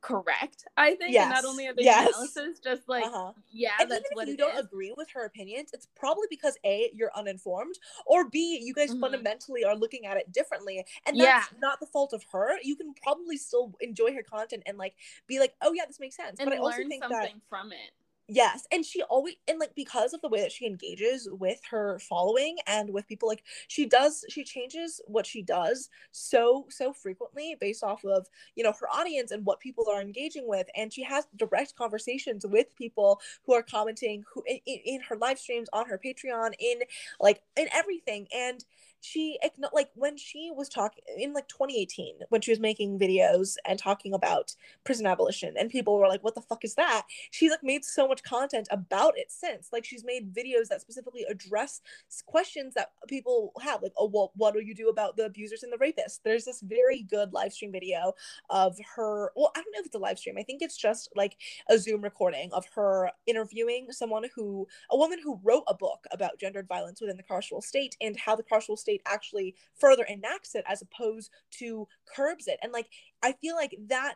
correct i think yes. and not only are they yes. analysis just like uh-huh. yeah and that's what if you don't is. agree with her opinions it's probably because a you're uninformed or b you guys mm-hmm. fundamentally are looking at it differently and that's yeah. not the fault of her you can probably still enjoy her content and like be like oh yeah this makes sense and but i also think something that from it Yes, and she always and like because of the way that she engages with her following and with people like she does she changes what she does so so frequently based off of, you know, her audience and what people are engaging with and she has direct conversations with people who are commenting who in, in her live streams on her Patreon in like in everything and she like when she was talking in like 2018 when she was making videos and talking about prison abolition and people were like what the fuck is that? She's like made so much content about it since. Like she's made videos that specifically address questions that people have like oh well what do you do about the abusers and the rapists? There's this very good live stream video of her well i don't know if it's a live stream i think it's just like a zoom recording of her interviewing someone who a woman who wrote a book about gendered violence within the carceral state and how the carceral state state actually further enacts it as opposed to curbs it. And like i feel like that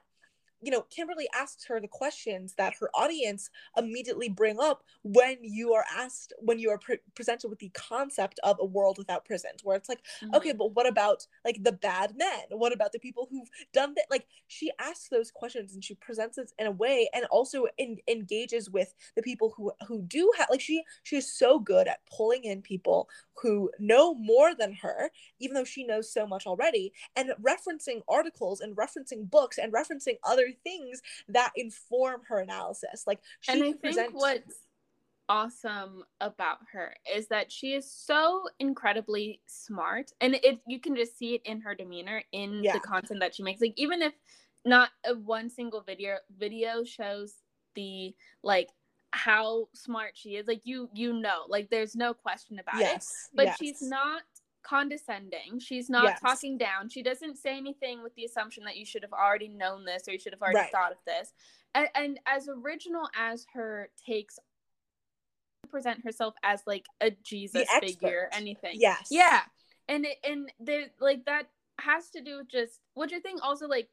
you know, Kimberly asks her the questions that her audience immediately bring up when you are asked, when you are pre- presented with the concept of a world without prisons, where it's like, mm-hmm. okay, but what about like the bad men? What about the people who've done that? Like, she asks those questions and she presents it in a way and also in- engages with the people who who do have like she she is so good at pulling in people who know more than her, even though she knows so much already, and referencing articles and referencing books and referencing other things that inform her analysis. Like she and I think what's awesome about her is that she is so incredibly smart, and it you can just see it in her demeanor in yeah. the content that she makes. Like even if not a one single video video shows the like how smart she is like you you know like there's no question about yes, it but yes. she's not condescending. She's not yes. talking down. She doesn't say anything with the assumption that you should have already known this or you should have already right. thought of this. And, and, as original as her takes present herself as like a Jesus figure, anything. Yes. Yeah. And it, and there like that has to do with just what you think also like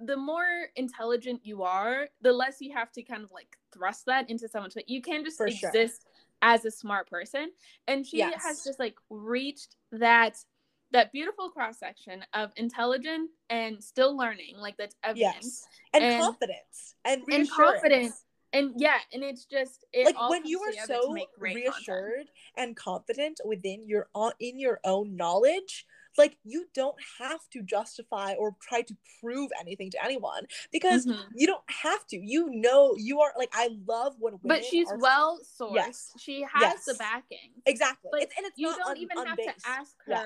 the more intelligent you are, the less you have to kind of like thrust that into someone's face. You can just For exist sure as a smart person and she yes. has just like reached that that beautiful cross section of intelligent and still learning like that's evidence yes. and, and confidence and, and confidence and yeah, and it's just it like when you are so reassured content. and confident within your own in your own knowledge like you don't have to justify or try to prove anything to anyone because Mhm. you don't have to you know you are like i love when women But she's are, well sourced. Yes. She has the backing. exactly it's, and it's You don't un- even have to ask Yeah.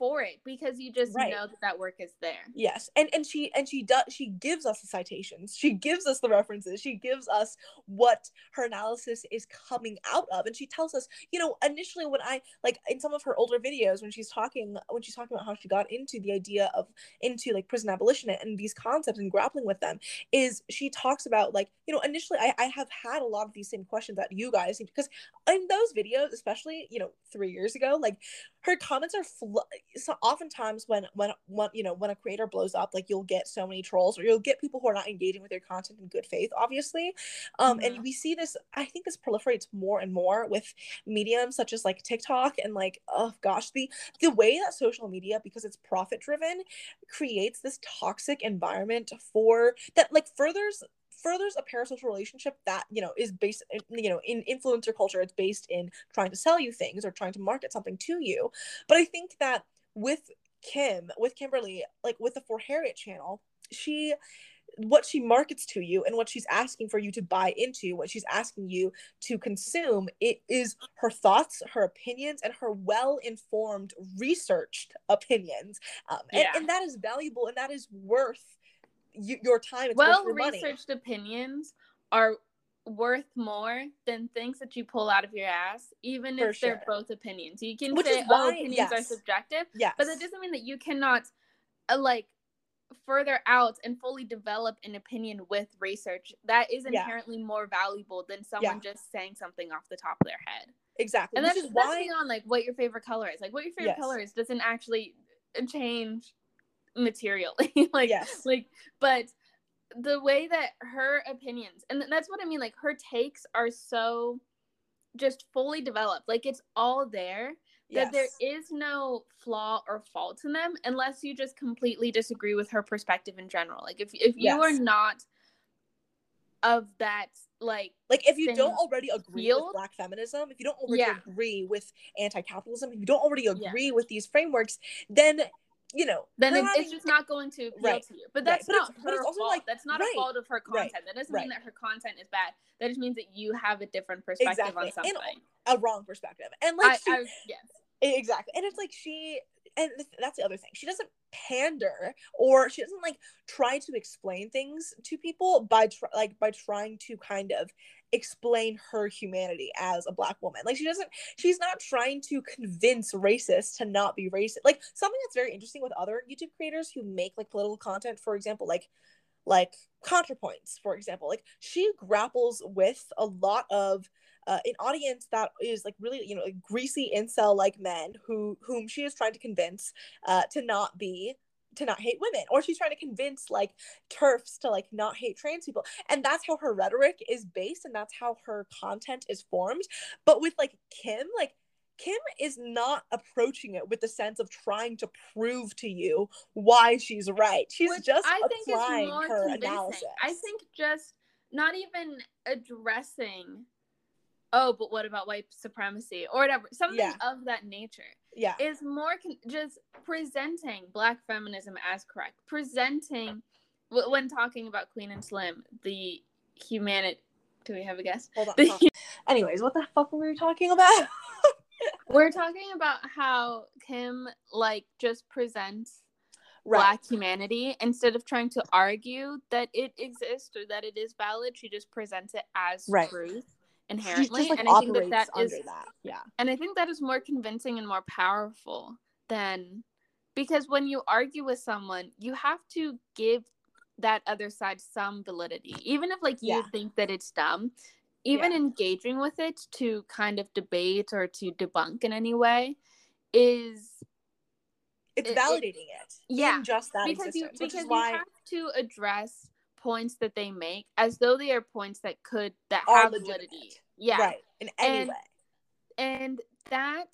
For it because you just Right. know that that work is there. Yes, and and she and she does she gives us the citations. She gives us the references. She gives us what her analysis is coming out of, and she tells us, you know, initially when I like in some of her older videos when she's talking when she's talking about how she got into the idea of into like prison abolition and these concepts and grappling with them is she talks about like you know initially I, I have had a lot of these same questions that you guys because in those videos especially you know three years ago like her comments are fl- so oftentimes when when when you know when a creator blows up like you'll get so many trolls or you'll get people who are not engaging with your content in good faith obviously um and Mhm. we see this i think this proliferates more and more with mediums such as like tiktok and like oh gosh the the way that social media because it's profit driven creates this toxic environment for that like furthers furthers a parasocial relationship that you know is based you know in influencer culture it's based in trying to sell you things or trying to market something to you. But i think that with kim with kimberly like with the for harriet channel she what she markets to you and what she's asking for you to buy into what she's asking you to consume it is her thoughts her opinions and her well informed researched opinions. Um, and, and that is valuable and that is worth y- your time it's Well worth your money researched opinions are worth more than things that you pull out of your ass, even For if they're both opinions. You can Which say, is "Oh, opinions are subjective," yes but that doesn't mean that you cannot, uh, like, further out and fully develop an opinion with research. That is Yeah. inherently more valuable than someone just saying something off the top of their head. exactly And which that's, is that's why beyond like what your favorite color is. Like what your favorite Yes. color is doesn't actually change materially. [laughs] like Yes. like but the way that her opinions and that's what I mean like her takes are so just fully developed. Like it's all there that there yes. is no flaw or fault in them unless you just completely disagree with her perspective in general. Like if if you are not of that like like if you don't already agree healed? with black feminism if you don't already Yeah. agree with anti-capitalism if you don't already Yeah. agree with these frameworks then you know then her it, having- it's just not going to appeal Right, to you. But right. that's But not it's- but it's her also, fault. like- that's not right, a fault of her right, content. That doesn't mean that her content is bad. That just means that you have a different perspective Exactly. on And something. a wrong perspective and like I, she, I, yes. exactly and it's like she and that's the other thing she doesn't pander or she doesn't like try to explain things to people by tr- like by trying to kind of explain her humanity as a black woman. Like she doesn't she's not trying to convince racists to not be racist. Like something that's very interesting with other youtube creators who make like political content for example like like ContraPoints, for example like she grapples with a lot of uh, an audience that is like really you know like greasy incel like men who whom she is trying to convince uh, to not be to not hate women or she's trying to convince like TERFs to like not hate trans people. And that's how her rhetoric is based and that's how her content is formed. But with like kim like kim is not approaching it with the sense of trying to prove to you why she's right. She's Which just I applying more her convincing. analysis. I think just not even addressing, oh, but what about white supremacy or whatever, something Yeah. of that nature. yeah is more con- just presenting black feminism as correct presenting w- when talking about queen and slim the humanity do we have a guess hold on The hold on. anyways what the fuck were we talking about [laughs] we're talking about how kim like just presents right black humanity instead of trying to argue that it exists or that it is valid she just presents it as Right. truth inherently just like and i think that that is that yeah And I think that is more convincing and more powerful than because when you argue with someone, you have to give that other side some validity. Even if like you Yeah. think that it's dumb, even Yeah. engaging with it to kind of debate or to debunk in any way is it's It- it- validating it, yeah, just that because you existence, because is why you have to address points that they make as though they are points that could that Are have legitimate. validity. Yeah. right in any And- way and that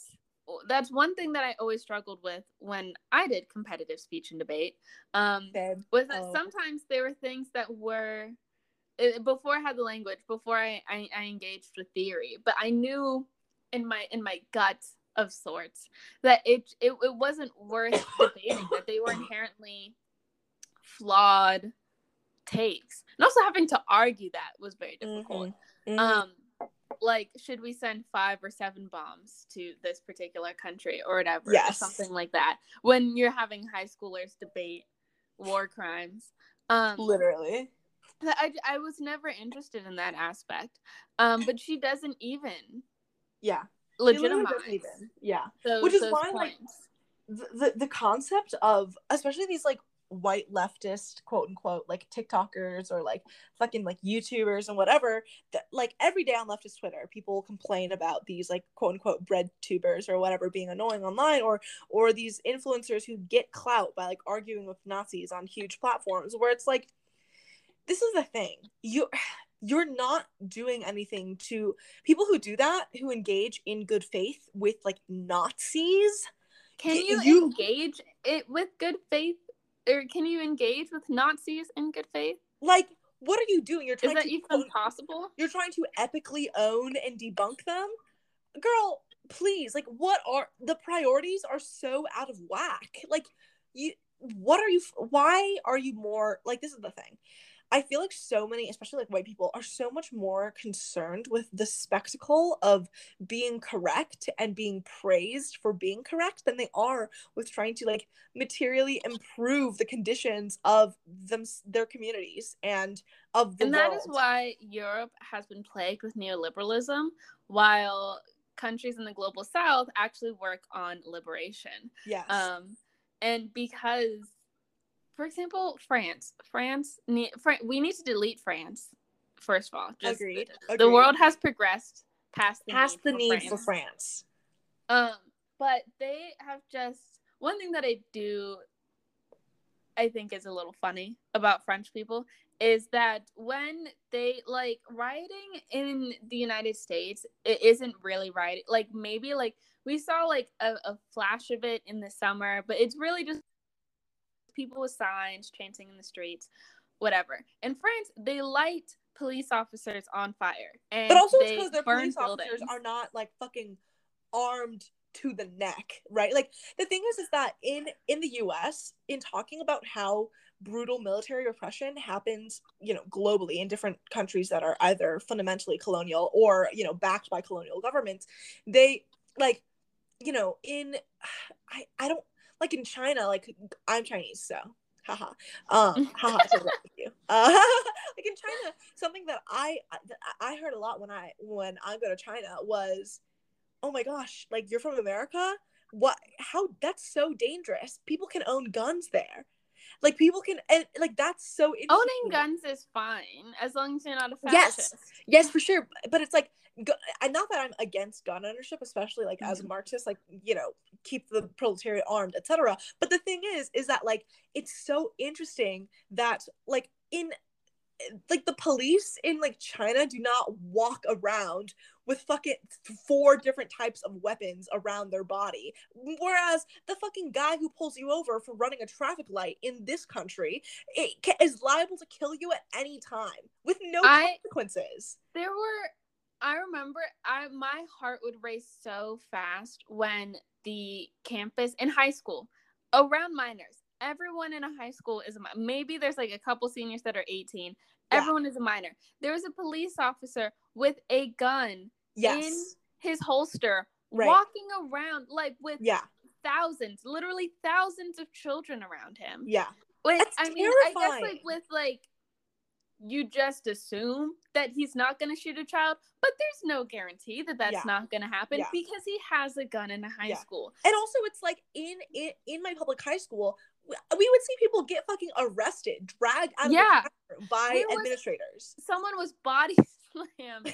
that's one thing that I always struggled with when I did competitive speech and debate. Um, was that Oh. sometimes there were things that were before I had the language, before I, I I engaged with theory, but I knew in my in my gut of sorts that it it, it wasn't worth debating that they were inherently flawed takes and also having to argue that was very difficult Mhm. um like should we send five or seven bombs to this particular country or whatever or Yes. something like that when you're having high schoolers debate war crimes um literally. I, I was never interested in that aspect um but she doesn't even Yeah. Legitimize even- Yeah. Which is why, like, the, the the concept of especially these like white leftist quote unquote like TikTokers or like fucking like YouTubers and whatever that like every day on leftist Twitter people complain about these like quote unquote bread tubers or whatever being annoying online or or these influencers who get clout by like arguing with Nazis on huge platforms where it's like this is the thing. You [sighs] you're not doing anything to people who do that who engage in good faith with like Nazis Can you, you- engage it with good faith, or can you engage with Nazis in good faith? like what are you doing you're Is trying that to even possible? you're trying to epically own and debunk them girl please like what are the priorities are so out of whack like you what are you why are you more like this is the thing i feel like so many especially like white people are so much more concerned with the spectacle of being correct and being praised for being correct than they are with trying to like materially improve the conditions of them their communities and of the and that is world. why Europe has been plagued with neoliberalism, while countries in the global south actually work on liberation. yes Um, and because, for example, France, France, ne- Fran- we need to delete France. First of all, just Agreed. The Agreed. world has progressed past the past the need need for France. Um, but they have just one thing that I do I think is a little funny about French people is that when they like rioting in the United States, it isn't really rioting. Like maybe like we saw like a, a flash of it in the summer, but it's really just people with signs chanting in the streets, whatever. In France, they light police officers on fire, and But also because their police officers are not like fucking armed to the neck, right? Like the thing is is that in in the US, in talking about how brutal military repression happens, you know, globally in different countries that are either fundamentally colonial or, you know, backed by colonial governments, they like, you know, in [sighs] I I don't like in China, like I'm Chinese, so haha. Um [laughs] haha that you. Uh, [laughs] like in China, something that I that I heard a lot when I when I go to China was, oh my gosh, like you're from America? What how that's so dangerous. People can own guns there. Like people can and like that's so interesting. Owning guns is fine as long as you're not a fascist. Yes, yes, for sure. But it's like, and not that I'm against gun ownership, especially like as a Mhm. Marxist, like you know, keep the proletariat armed, etc. But the thing is, is that like it's so interesting that like in like the police in like China do not walk around with fucking four different types of weapons around their body. Whereas the fucking guy who pulls you over for running a traffic light in this country it ca- is liable to kill you at any time with no I- consequences. There were I remember I my heart would race so fast when the campus in high school around minors. Everyone in a high school is a maybe there's like a couple seniors that are 18. Yeah. Everyone is a minor. There was a police officer with a gun Yes. in his holster Right. walking around like with yeah. thousands, literally thousands of children around him. Yeah. Wait, That's I mean, I guess terrifying. like with like you just assume that he's not going to shoot a child, but there's no guarantee that that's Yeah. not going to happen Yeah. because he has a gun in a high Yeah. school. And also, it's like in in, in my public high school, we would see people get fucking arrested, dragged out of Yeah. by was- administrators. Someone was body [laughs] slammed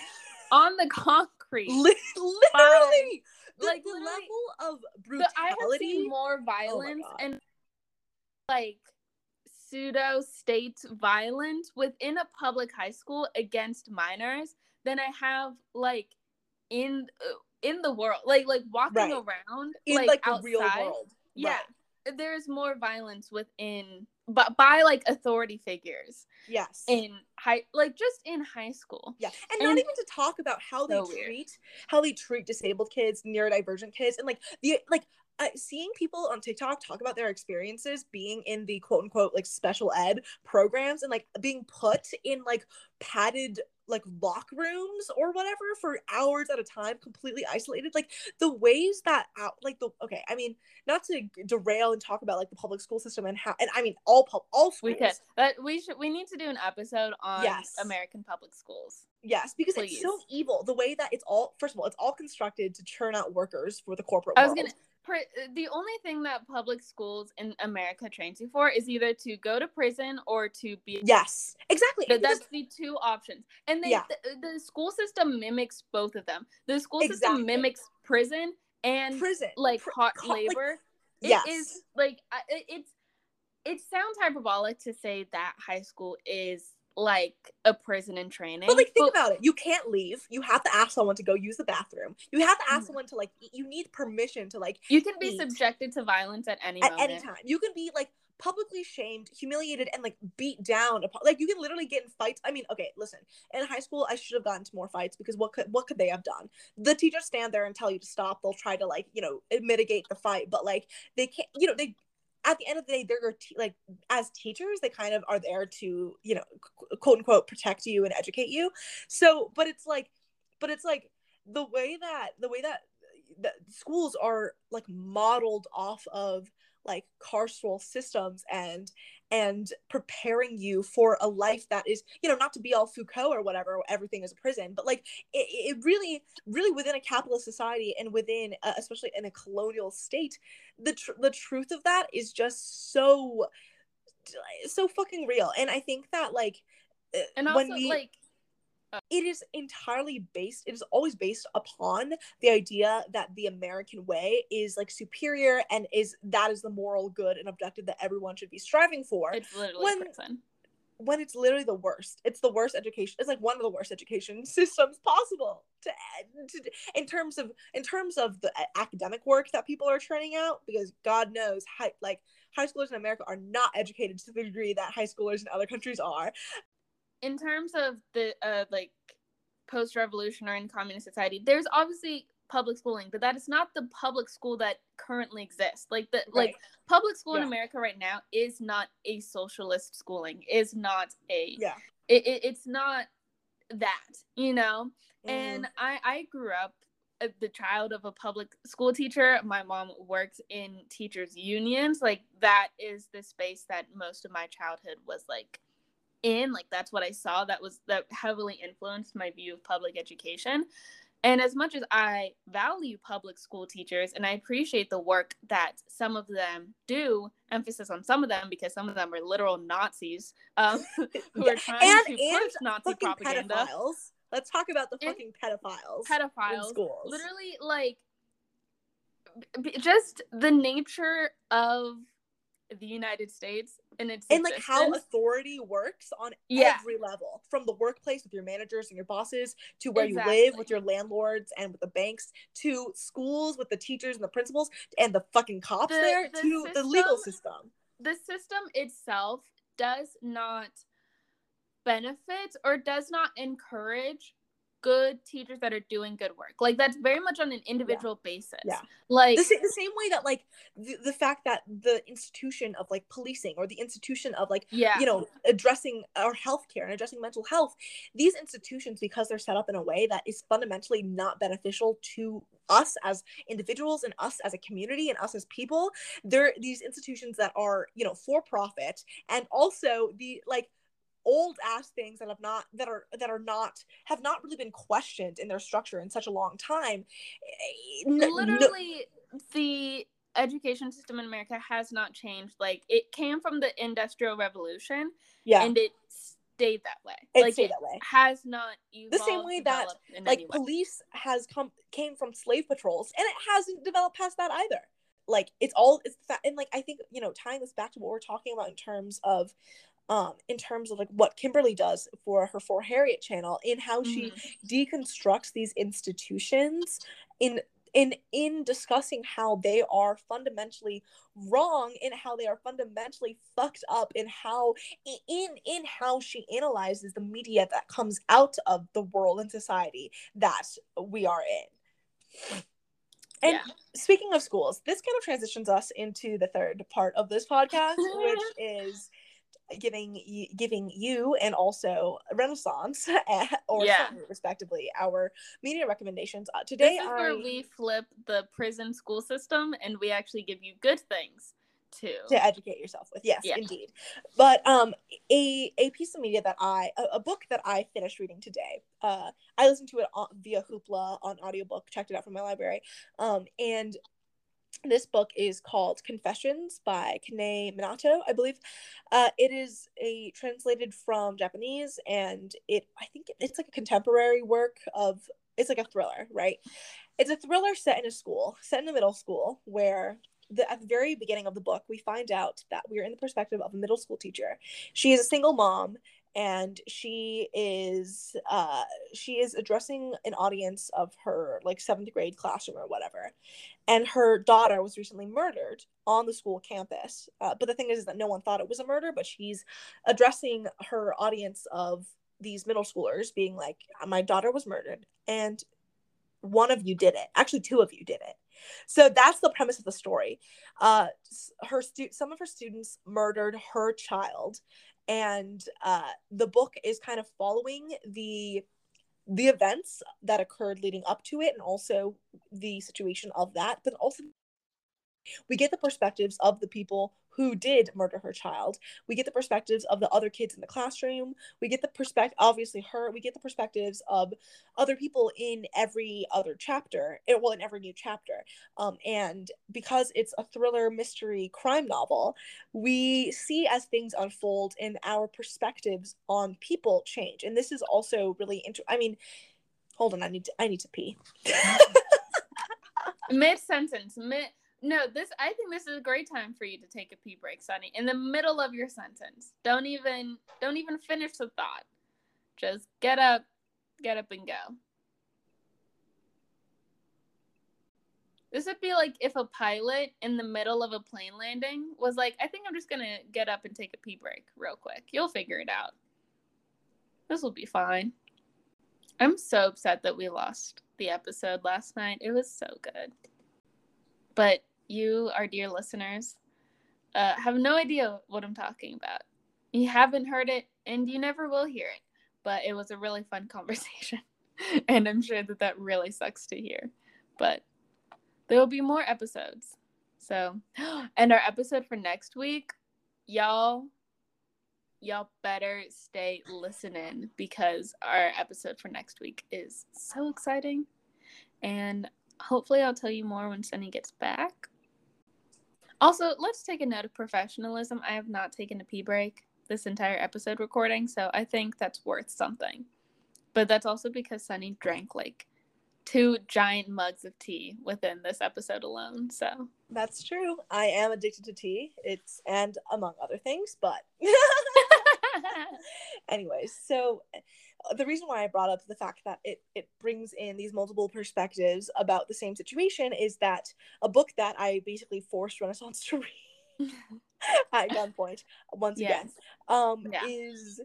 on the concrete. Li- literally, the, Like, the literally- level of But I have brutality. seen more oh violence God. and like pseudo state violence within a public high school against minors than I have like in uh, in the world, like like walking Right. around in like, like, the outside. real world. Yeah, Right. there's more violence within but by like authority figures yes in high like just in high school yeah and, not even to talk about how So they weird. treat how they treat disabled kids neurodivergent kids and like the like uh, seeing people on tiktok talk about their experiences being in the quote unquote like special ed programs and like being put in like padded like lock rooms or whatever for hours at a time completely isolated like the ways that out like the okay i mean not to derail and talk about like the public school system and how and i mean all pub all schools we could but we should we need to do an episode on Yes. american public schools Yes, because it's so evil the way that it's all. First of all, it's all constructed to churn out workers for the corporate I was world. gonna. The only thing that public schools in America trains you for is either to go to prison or to be. Yes, exactly. Because- That's the two options, and they Yeah. the, the school system mimics both of them. The school system Exactly. mimics prison and prison, like Pr- hot co- like, labor. yes, It is like it, it's it sounds hyperbolic to say that high school is like a prison in training. But like, think about it. You can't leave. You have to ask someone to go use the bathroom. You have to ask Mhm. someone to like. eat. You need permission to like you can be subjected to violence at any at moment. any time. You can be like publicly shamed, humiliated, and like beat down. upon- Like you can literally get in fights. I mean, okay, listen. In high school, I should have gotten to more fights because what could what could they have done? The teachers stand there and tell you to stop. They'll try to like you know mitigate the fight, but like they can't. You know they. At the end of the day, they're te- like as teachers, they kind of are there to you know quote unquote protect you and educate you. So, but it's like, but it's like the way that the way that uh, that schools are like modeled off of like carceral systems and and preparing you for a life that is you know not to be all foucault or whatever everything is a prison but like it, it really really within a capitalist society and within uh, especially in a colonial state the tr- the truth of that is just so so fucking real. And i think that like uh, and also when we, like it is entirely based it is always based upon the idea that the american way is like superior and is that is the moral good and objective that everyone should be striving for. It's literally when- prison. when it's literally the worst. It's the worst education it's like one of the worst education [laughs] systems possible to, to in terms of in terms of the uh, academic work that people are churning out because god knows high like high schoolers in america are not educated to the degree that high schoolers in other countries are in terms of the uh like post revolution or in communist society, there's obviously public schooling, but that is not the public school that currently exists. Like the like public school in America right now is not a socialist schooling, is not a yeah it, it, it's not that, you know? Mm. And I I grew up uh, the child of a public school teacher. My mom works in teachers unions. Like that is the space that most of my childhood was like in. Like that's what I saw that was that heavily influenced my view of public education. And as much as I value public school teachers and I appreciate the work that some of them do, emphasis on some of them because some of them are literal Nazis um, [laughs] who [laughs] are trying And- to and push Nazi fucking propaganda. pedophiles let's talk about the And fucking pedophiles in pedophiles schools literally like just the nature of the united states and its and like how authority works on Yeah. every level from the workplace with your managers and your bosses to where you live with your landlords and with the banks to schools with the teachers and the principals and the fucking cops The- there the to the legal system- system. the system itself does not benefit or does not encourage good teachers that are doing good work. Like that's very much on an individual basis. Yeah. like the, the same way that like the, the fact that the institution of like policing or the institution of like yeah. you know addressing our healthcare and addressing mental health these institutions because they're set up in a way that is fundamentally not beneficial to us as individuals and us as a community and us as people they're these institutions that are you know for profit and also the like old ass things that have not that are that are not have not really been questioned in their structure in such a long time. Eh, n- no- literally the education system in america has not changed. Like it came from the industrial revolution yeah. and it stayed that way. It like stayed it that way. has not evolved, The same way that, like way. police has come came from slave patrols and it hasn't developed past that either. Like it's all it's that and like i think you know tying this back to what we're talking about in terms of um in terms of like what kimberly does for her for harriet channel in how she Mhm. deconstructs these institutions in in in discussing how they are fundamentally wrong and how they are fundamentally fucked up in how in in how she analyzes the media that comes out of the world and society that we are in and yeah. speaking of schools this kind of transitions us into the third part of this podcast [laughs] which is giving you giving you and also Renaissance [laughs] or yeah. respectively our media recommendations. Uh, today, this is I... where we flip the prison school system and we actually give you good things to to educate yourself with. Yes, yeah. indeed. But um, a a piece of media that I a, a book that I finished reading today. Uh, I listened to it on, via Hoopla on audiobook. Checked it out from my library. Um, and this book is called Confessions by Kanae Minato, I believe. Uh, it is a translated from Japanese, and it I think it's like a contemporary work of it's like a thriller, right? It's a thriller set in a school, set in a middle school, where the, at the very beginning of the book, we find out that we are in the perspective of a middle school teacher. She is a single mom and she is uh she is addressing an audience of her like seventh grade classroom or whatever and her daughter was recently murdered on the school campus uh, but the thing is, is that no one thought it was a murder but she's addressing her audience of these middle schoolers being like my daughter was murdered and one of you did it. Actually two of you did it. So that's the premise of the story. Uh her stu- some of her students murdered her child and uh, the book is kind of following the the events that occurred leading up to it and also the situation of that but also we get the perspectives of the people who did murder her child. We get the perspectives of the other kids in the classroom. We get the perspective, obviously, her. We get the perspectives of other people in every other chapter, eh, well, in every new chapter. Um, and because it's a thriller, mystery, crime novel, we see as things unfold and our perspectives on people change. And this is also really interesting. I mean, hold on, I need to, I need to pee. [laughs] mid sentence, mid no, this I think this is a great time for you to take a pee break, Sunny. In the middle of your sentence. Don't even don't even finish the thought. Just get up, get up and go. This would be like if a pilot in the middle of a plane landing was like, I think I'm just gonna get up and take a pee break real quick. You'll figure it out. This will be fine. I'm so upset that we lost the episode last night. It was so good. But you, our dear listeners, uh, have no idea what I'm talking about. You haven't heard it, and you never will hear it. But it was a really fun [laughs] conversation, and I'm sure that that really sucks to hear. But there will be more episodes. So, [gasps] and our episode for next week, y'all, y'all better stay listening because our episode for next week is so exciting. And hopefully, I'll tell you more when Sunny gets back. Also, let's take a note of professionalism. I have not taken a pee break this entire episode recording, so I think that's worth something. But that's also because Sunny drank like two giant mugs of tea within this episode alone. So that's true. I am addicted to tea. It's and among other things, but [laughs] [laughs] anyways, so the reason why I brought up the fact that it it brings in these multiple perspectives about the same situation is that a book that I basically forced Renaissance to read [laughs] at gunpoint once yes. again um yeah. is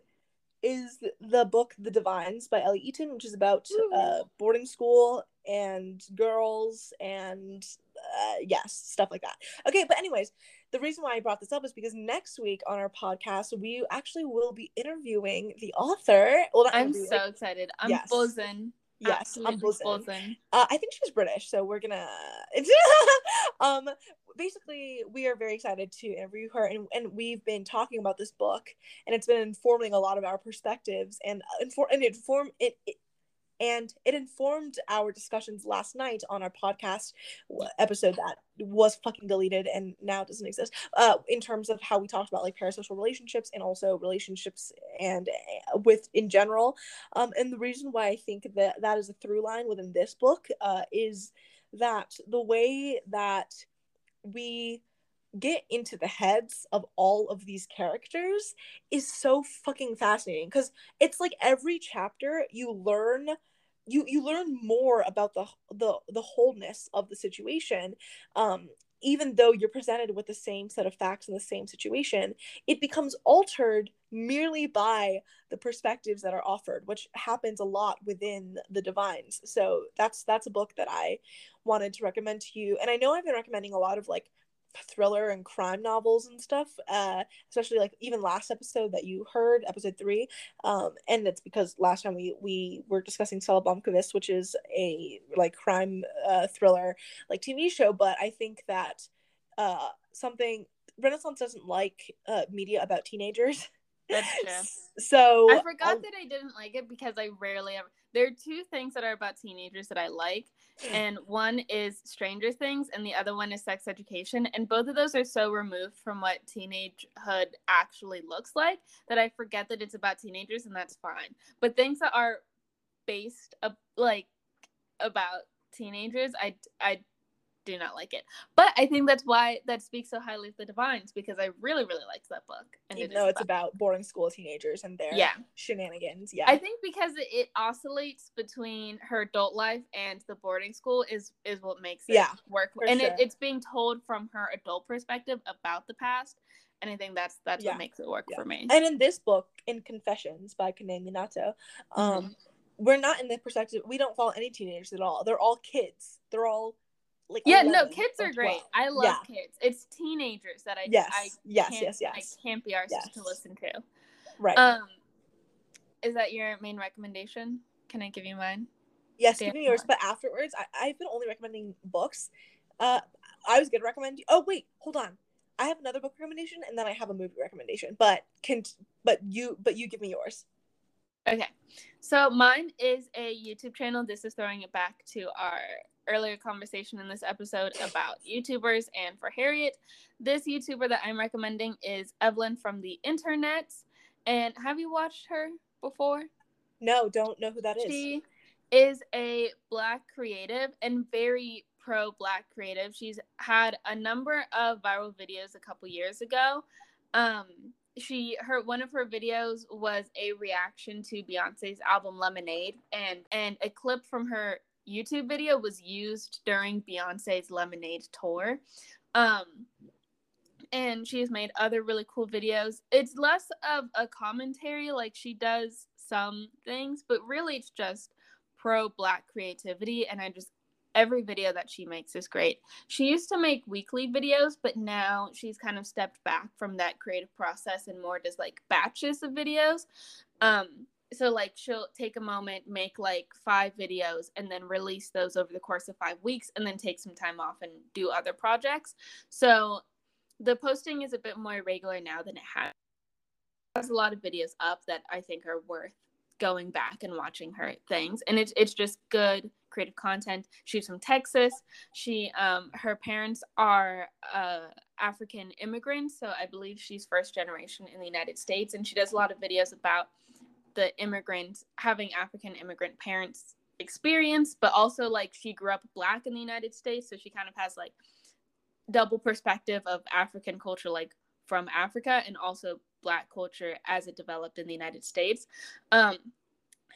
is the book The Divines by Ellie Eaton, which is about uh, boarding school and girls and uh, yes, stuff like that. Okay, but anyways, the reason why I brought this up is because next week on our podcast, we actually will be interviewing the author. Well, I'm so excited. I'm yes. buzzing. Yes, I'm buzzing. buzzing. Uh, I think she's British, so we're gonna. [laughs] um, basically, we are very excited to interview her, and, and we've been talking about this book, and it's been informing a lot of our perspectives, and uh, inform and inform it, it and it informed our discussions last night on our podcast episode that was fucking deleted and now doesn't exist uh, in terms of how we talked about like parasocial relationships and also relationships and uh, with in general. Um, and the reason why i think that that is a through line within this book uh, is that the way that we get into the heads of all of these characters is so fucking fascinating because it's like every chapter you learn you you learn more about the the the wholeness of the situation um even though you're presented with the same set of facts in the same situation it becomes altered merely by the perspectives that are offered which happens a lot within the divines. So that's that's a book that i wanted to recommend to you and i know i've been recommending a lot of like thriller and crime novels and stuff uh especially like even last episode that you heard episode three um and it's because last time we we were discussing Stella Blomkvist which is a like crime uh thriller like tv show but i think that uh something renaissance doesn't like uh media about teenagers That's true. [laughs] so I forgot um, that I didn't like it because I rarely ever. There are two things that are about teenagers that I like, and one is Stranger Things, and the other one is Sex Education. And both of those are so removed from what teenagehood actually looks like that I forget that it's about teenagers, and that's fine. But things that are based up like about teenagers, I I do not like it. But I think that's why that speaks so highly of the Divines because I really really liked that book. And even it though it's about boarding school teenagers and their Yeah. shenanigans yeah I think because it, oscillates between her adult life and the boarding school is is what makes it Yeah, work. And sure. it, it's being told from her adult perspective about the past, and I think that's that's Yeah. what makes it work Yeah. for me. And in this book, in Confessions by Kanae Minato, um, we're not in the perspective. We don't follow any teenagers at all. They're all kids. They're all like yeah, no, kids are great. I love Yeah. kids. It's teenagers that I Yes, I yes, can't, yes, yes. I can't be arsed Yes. to listen to. Right. Um, is that your main recommendation? Can I give you mine? yes, Dan give me yours. But afterwards, I, I've been only recommending books. Uh, I was gonna recommend. Oh wait, hold on. I have another book recommendation, and then I have a movie recommendation. But can but you but you give me yours. Okay. So mine is a YouTube channel. This is throwing it back to our earlier conversation in this episode about YouTubers and for Harriet. This YouTuber that I'm recommending is Evelyn from the internet. And have you watched her before? No, don't know who that is. She is a black creative and very pro black creative. She's had a number of viral videos a couple years ago. Um she her one of her videos was a reaction to Beyonce's album Lemonade and and a clip from her YouTube video was used during Beyonce's Lemonade tour. Um and she has made other really cool videos. It's less of a commentary like she does some things, but really it's just pro black creativity and I just every video that she makes is great. She used to make weekly videos, but now she's kind of stepped back from that creative process and more does like batches of videos. Um so like she'll take a moment, make like 5 videos and then release those over the course of 5 weeks and then take some time off and do other projects. So the posting is a bit more regular now than it has. There's a lot of videos up that I think are worth going back and watching her things and it's it's just good creative content she's from texas she um her parents are uh african immigrants so i believe she's first generation in the united states and she does a lot of videos about the immigrant having african immigrant parents experience but also like she grew up black in the united states so she kind of has like double perspective of african culture like from africa and also black culture as it developed in the united states. Um,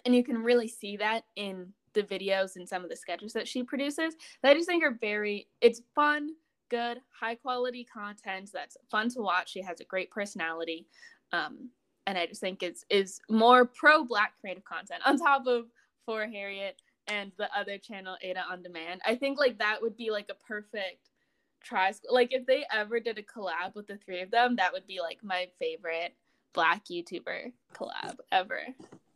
and you can really see that in the videos and some of the sketches that she produces. That i just think are very it's fun good high quality content that's fun to watch. She has a great personality. Um, and i just think it's is more pro black creative content on [laughs] top of for harriet and the other channel ada on demand i think like that would be like a perfect try like if they ever did a collab with the three of them that would be like my favorite black youtuber collab ever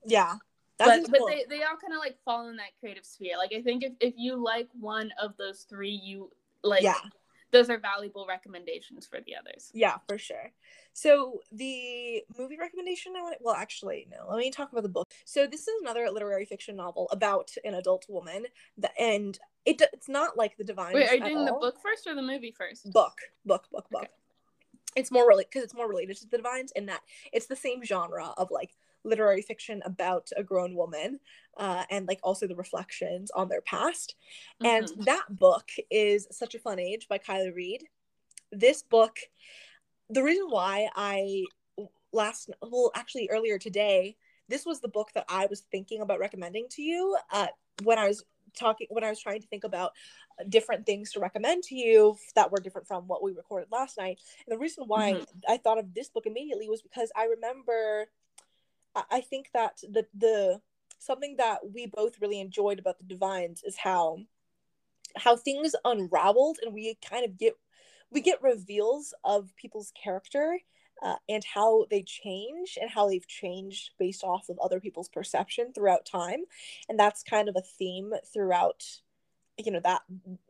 Yeah. but That's but cool. they, they all kind of like fall in that creative sphere like i think if, if you like one of those three you like yeah. Those are valuable recommendations for the others Yeah, for sure. So the movie recommendation I want well actually no, let me talk about the book. So this is another literary fiction novel about an adult woman that and it it's not like the divine wait are you doing the book first or the movie first book book book book Okay. it's more really because it's more related to the divines in that it's the same genre of like literary fiction about a grown woman uh, and like also the reflections on their past and Mhm. that book is such a fun age by kiley reid this book the reason why i last well actually earlier today this was the book that i was thinking about recommending to you uh, when I was talking when I was trying to think about different things to recommend to you that were different from what we recorded last night. And the reason why mm-hmm. I thought of this book immediately was because I remember I think that the the something that we both really enjoyed about the Divines is how how things unraveled and we kind of get we get reveals of people's character uh, and how they change and how they've changed based off of other people's perception throughout time. And that's kind of a theme throughout you know that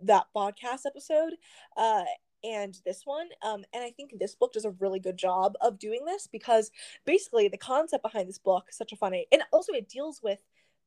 that podcast episode. Uh and this one um and i think this book does a really good job of doing this because basically the concept behind this book is such a funny and also it deals with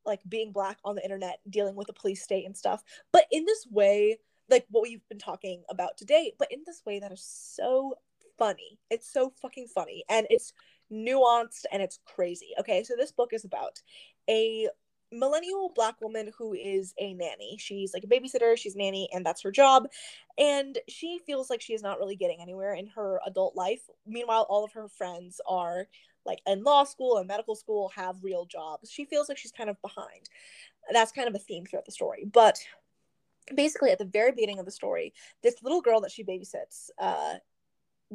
like being black on the internet dealing with the police state and stuff but in this way like what we've been talking about today but in this way that is so funny. It's so fucking funny and it's nuanced and it's crazy. Okay so this book is about a millennial black woman who is a nanny. She's like a babysitter, she's nanny, and that's her job. And she feels like she is not really getting anywhere in her adult life. Meanwhile, all of her friends are like in law school and medical school, have real jobs. She feels like she's kind of behind. That's kind of a theme throughout the story. But basically, at the very beginning of the story, this little girl that she babysits, uh,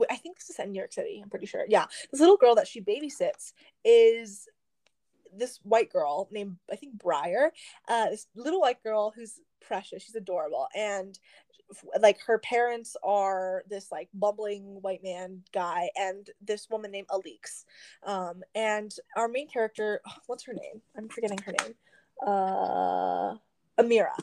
I think this is in New York City, I'm pretty sure. Yeah. This little girl that she babysits is this white girl named I think Briar, uh, this little white girl who's precious. She's adorable, and like her parents are this like bumbling white man guy and this woman named Alix. Um, and our main character, oh, what's her name? I'm forgetting her name. Uh, Emira.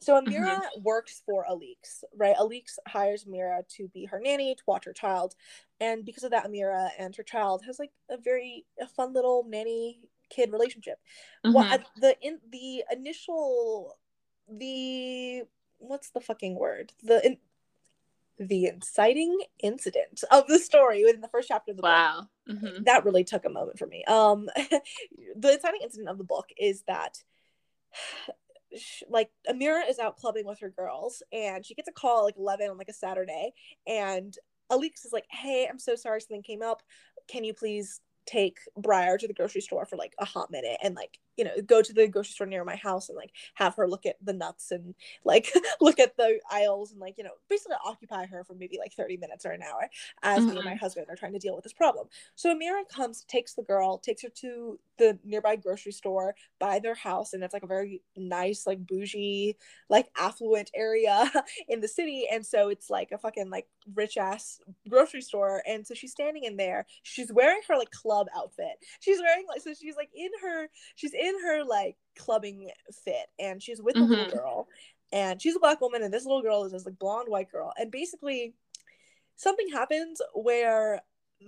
So Emira mm-hmm. works for Alix, right? Alix hires Emira to be her nanny to watch her child, and because of that, Emira and her child has like a very a fun little nanny kid relationship. Mm-hmm. What the in the initial the what's the fucking word the in, the inciting incident of the story within the first chapter of the wow. book. Mm-hmm. That really took a moment for me. Um, [laughs] the inciting incident of the book is that, [sighs] like, Emira is out clubbing with her girls, and she gets a call like eleven on like a Saturday, and Alix is like, "Hey, I'm so sorry, something came up. Can you please take Briar to the grocery store for like a hot minute and like you know go to the grocery store near my house and like have her look at the nuts and like [laughs] look at the aisles and like you know basically occupy her for maybe like 30 minutes or an hour as mm-hmm. me and my mm-hmm. husband are trying to deal with this problem so emira comes takes the girl takes her to the nearby grocery store by their house and it's like a very nice like bougie like affluent area [laughs] in the city and so it's like a fucking like rich ass grocery store and so she's standing in there she's wearing her like club outfit she's wearing like so she's like in her she's in in her like clubbing fit and she's with a mm-hmm. little girl and she's a black woman and this little girl is this like blonde white girl and basically something happens where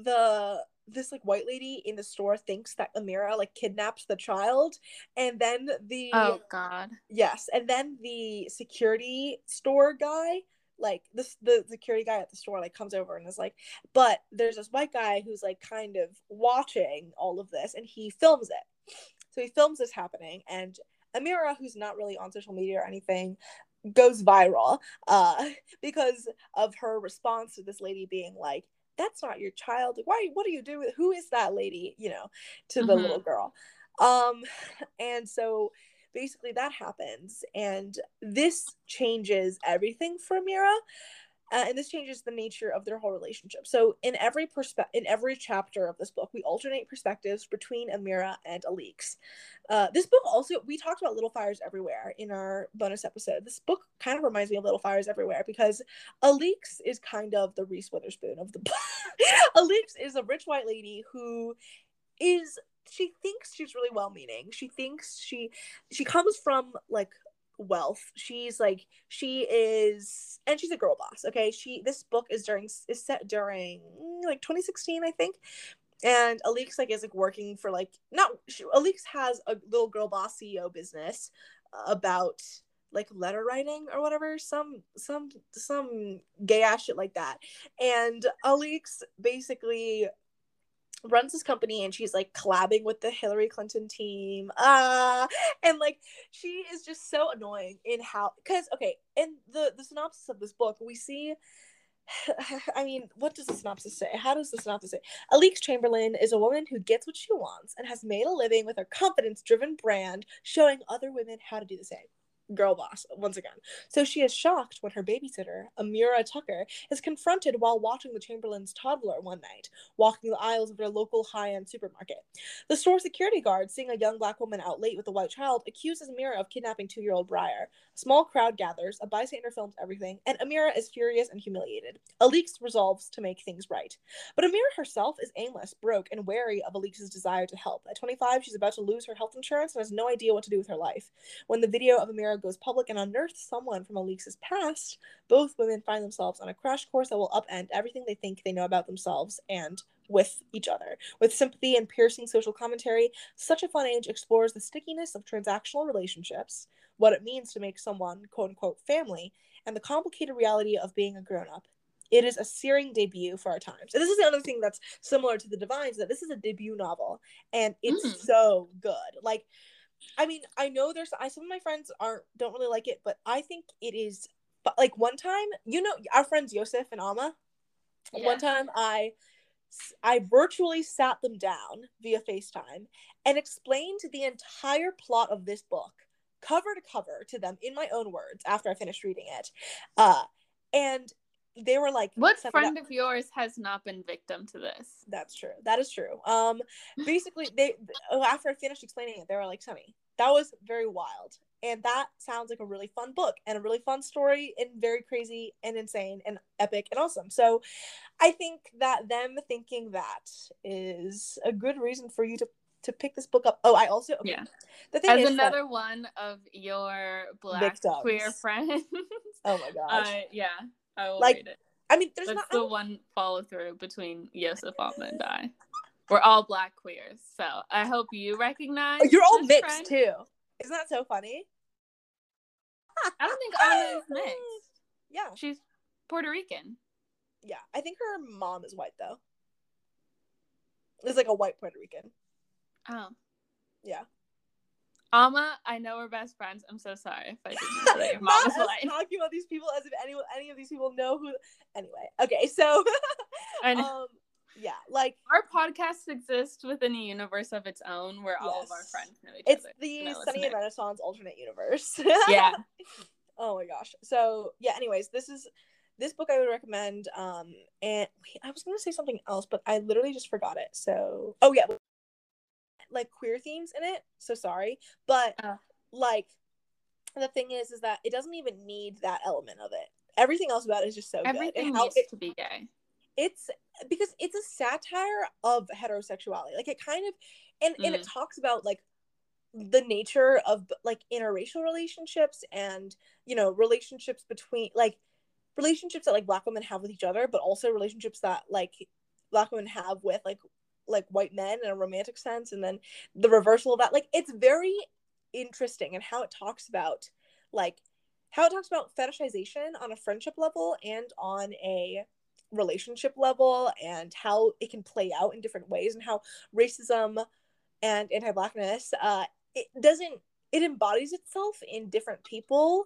the this like white lady in the store thinks that Emira like kidnapped the child and then the oh god yes and then the security store guy like this the security guy at the store like comes over and is like but there's this white guy who's like kind of watching all of this and he films it so he films this happening, and Emira, who's not really on social media or anything, goes viral uh, [laughs] because of her response to this lady being like, "That's not your child. Why? What are you doing? Who is that lady?" You know, to mm-hmm. the little girl. Um, and so basically that happens, and this changes everything for Emira uh, and this changes the nature of their whole relationship. So in every perspe- in every chapter of this book, we alternate perspectives between Emira and Alix. Uh, this book also we talked about Little Fires Everywhere in our bonus episode. This book kind of reminds me of Little Fires Everywhere because Alix is kind of the Reese Witherspoon of the book. [laughs] Alix is a rich white lady who is she thinks she's really well meaning. She thinks she she comes from like wealth. She's like she is and she's a girl boss okay? She this book is during is set during like 2016 i think. And Alix like is like working for like not she, Alix has a little girl boss CEO business about like letter writing or whatever some some some gay ass shit like that. And Alix basically runs this company and she's like collabing with the Hillary Clinton team. Uh and like she is just so annoying in how cuz okay, in the the synopsis of this book, we see [sighs] I mean, what does the synopsis say? How does the synopsis say? Alix Chamberlain is a woman who gets what she wants and has made a living with her confidence driven brand, showing other women how to do the same girl boss once again. So she is shocked when her babysitter, Emira Tucker, is confronted while watching the Chamberlain's toddler one night, walking the aisles of their local high end supermarket. The store security guard, seeing a young black woman out late with a white child, accuses Emira of kidnapping two year old Briar. A small crowd gathers, a bystander films everything, and Emira is furious and humiliated. Alix resolves to make things right. But Emira herself is aimless, broke, and wary of Alix's desire to help. At 25, she's about to lose her health insurance and has no idea what to do with her life. When the video of Emira goes public and unearths someone from Alix's past, both women find themselves on a crash course that will upend everything they think they know about themselves and with each other. With sympathy and piercing social commentary, Such a Fun Age explores the stickiness of transactional relationships, what it means to make someone quote unquote family, and the complicated reality of being a grown up. It is a searing debut for our times. And this is the other thing that's similar to The Divines that this is a debut novel and it's mm. so good. Like I mean, I know there's I some of my friends aren't don't really like it, but I think it is but like one time, you know our friends Yosef and Alma. Yeah. One time I I virtually sat them down via FaceTime and explained the entire plot of this book cover to cover to them in my own words after I finished reading it. Uh and they were like what friend of yours has not been victim to this that's true that is true um [laughs] basically they oh, after i finished explaining it they were like sunny that was very wild and that sounds like a really fun book and a really fun story and very crazy and insane and epic and awesome so i think that them thinking that is a good reason for you to to pick this book up. Oh, I also okay. yeah. The thing as another one of your black queer friends. oh my [laughs] gosh. Uh, yeah, I will like, read it. I mean, there's That's not the one follow through between Yosef Alma and I. We're all black queers, so I hope you recognize. You're all mixed too. Isn't that so funny? I don't think [laughs] Alma is mixed. Yeah, she's Puerto Rican. Yeah, I think her mom is white though. It's like a white Puerto Rican. Oh. Yeah. Alma, I know we're best friends. I'm so sorry if I didn't [laughs] know that your mom. Talking about these people as if anyone, any of these people know who. Anyway, okay, so. [laughs] I know. Um, yeah, like our podcast exists within a universe of its own where yes. all of our friends know each it's other. It's the Sunny and Renaissance alternate universe. [laughs] yeah. Oh my gosh. So yeah. Anyways, this is this book I would recommend. Um, and wait, I was gonna say something else, but I literally just forgot it. So oh yeah, like queer themes in it. So sorry, but uh. like the thing is, is that it doesn't even need that element of it. Everything else about it is just so Everything good. needs it, to be gay. It's because it's a satire of heterosexuality. Like it kind of, and mm. and it mm. talks about like the nature of like interracial relationships and you know relationships between like relationships that like black women have with each other but also relationships that like black women have with like like white men in a romantic sense and then the reversal of that like it's very interesting and how it talks about like how it talks about fetishization on a friendship level and on a relationship level and how it can play out in different ways and how racism and anti-blackness uh it doesn't it embodies itself in different people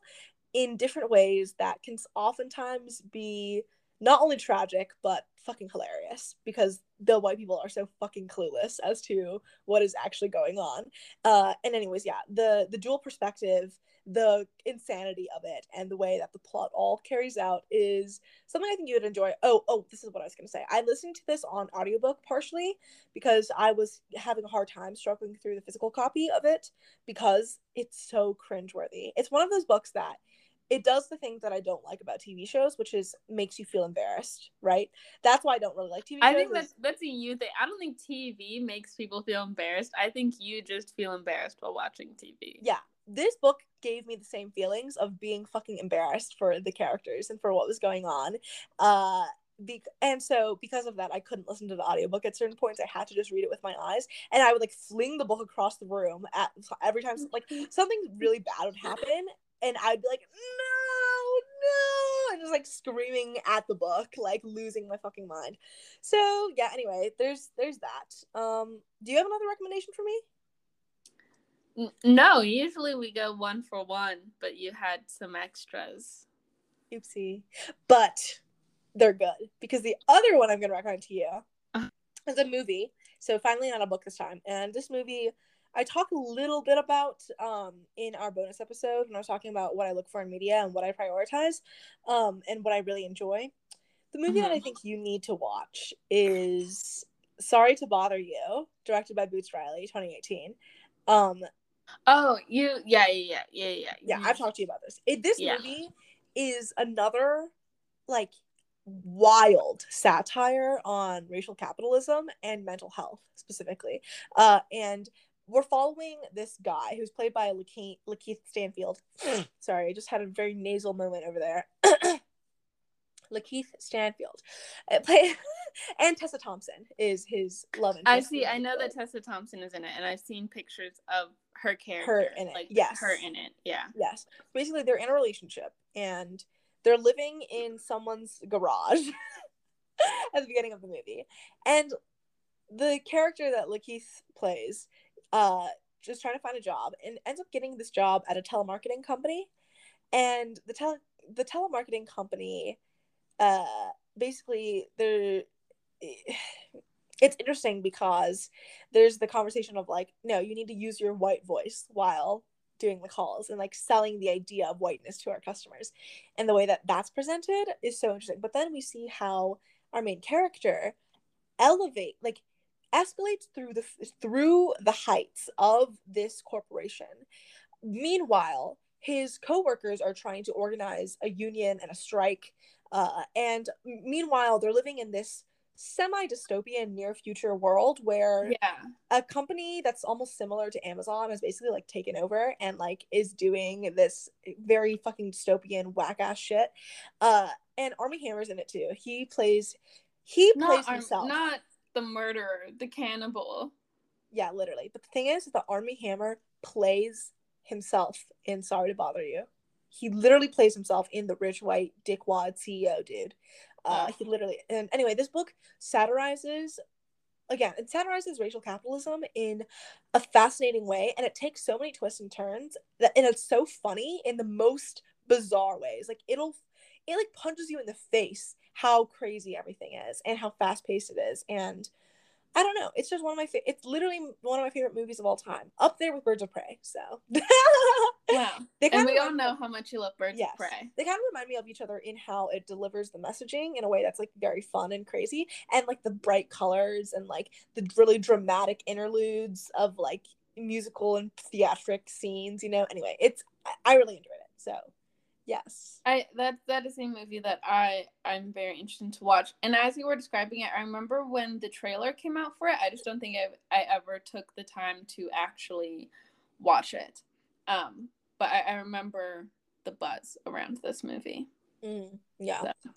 in different ways that can oftentimes be not only tragic but fucking hilarious because the white people are so fucking clueless as to what is actually going on. Uh, and anyways, yeah, the the dual perspective, the insanity of it, and the way that the plot all carries out is something I think you would enjoy. Oh, oh, this is what I was gonna say. I listened to this on audiobook partially because I was having a hard time struggling through the physical copy of it because it's so cringeworthy. It's one of those books that it does the thing that I don't like about TV shows, which is makes you feel embarrassed, right? That's why I don't really like TV I think that's that's a you thing. I don't think TV makes people feel embarrassed. I think you just feel embarrassed while watching TV. Yeah. This book gave me the same feelings of being fucking embarrassed for the characters and for what was going on. Uh be- and so because of that i couldn't listen to the audiobook at certain points i had to just read it with my eyes and i would like fling the book across the room at every time like something really bad would happen and I'd be like, no, no, and just like screaming at the book, like losing my fucking mind. So yeah, anyway, there's there's that. Um, do you have another recommendation for me? No, usually we go one for one, but you had some extras. Oopsie. But they're good because the other one I'm going to recommend to you Uh-huh. is a movie. So finally not a book this time. And this movie I talk a little bit about um, in our bonus episode when I was talking about what I look for in media and what I prioritize um, and what I really enjoy. The movie that I Mhm. think you need to watch is Sorry to Bother You, directed by Boots Riley, 2018. Um, Oh, you yeah, yeah, yeah, yeah, yeah. yeah, I've talked to you about this. It, this Yeah. movie is another like wild satire on racial capitalism and mental health specifically. Uh, and we're following this guy who's played by Lakeith, Lakeith Stanfield. [sniffs] Sorry, I just had a very nasal moment over there. [clears throat] Lakeith Stanfield, uh, play, [laughs] and Tessa Thompson is his love interest. I see. I know that Tessa Thompson is in it, and I've seen pictures of her character, Her in it, like yes. her in it. Yeah. Yes. Basically, they're in a relationship and they're living in someone's garage [laughs] at the beginning of the movie. And the character that Lakeith plays, uh, just trying to find a job and ends up getting this job at a telemarketing company. And the tele the telemarketing company, uh, basically they're it's interesting because there's the conversation of like, no, you need to use your white voice while doing the calls and like selling the idea of whiteness to our customers. And the way that that's presented is so interesting. But then we see how our main character elevate like escalates through the through the heights of this corporation. Meanwhile, his coworkers are trying to organize a union and a strike uh, and meanwhile they're living in this semi dystopian near future world where Yeah. a company that's almost similar to Amazon is basically like taken over and like is doing this very fucking dystopian whack ass shit. Uh and Armie Hammer's in it too. He plays he plays Not, Arm- himself. not the murderer, the cannibal. Yeah, literally. But the thing is the Armie Hammer plays himself in Sorry to Bother You. He literally plays himself in the rich white dickwad CEO dude. Uh, he literally and anyway, this book satirizes again, it satirizes racial capitalism in a fascinating way, and it takes so many twists and turns that and it's so funny in the most bizarre ways. Like it'll it like punches you in the face how crazy everything is and how fast paced it is. And I don't know, it's just one of my fa- it's literally one of my favorite movies of all time. Up there with Birds of Prey. So [laughs] Wow. they and we all know how much you love Birds yes. of Prey. They kind of remind me of each other in how it delivers the messaging in a way that's like very fun and crazy, and like the bright colors and like the really dramatic interludes of like musical and theatric scenes. You know. Anyway, it's I really enjoyed it. So, yes. I that that is a movie that I I'm very interested to watch. And as you were describing it, I remember when the trailer came out for it. I just don't think I I ever took the time to actually watch it. Um, but I, I remember the buzz around this movie. Mm, yeah. So,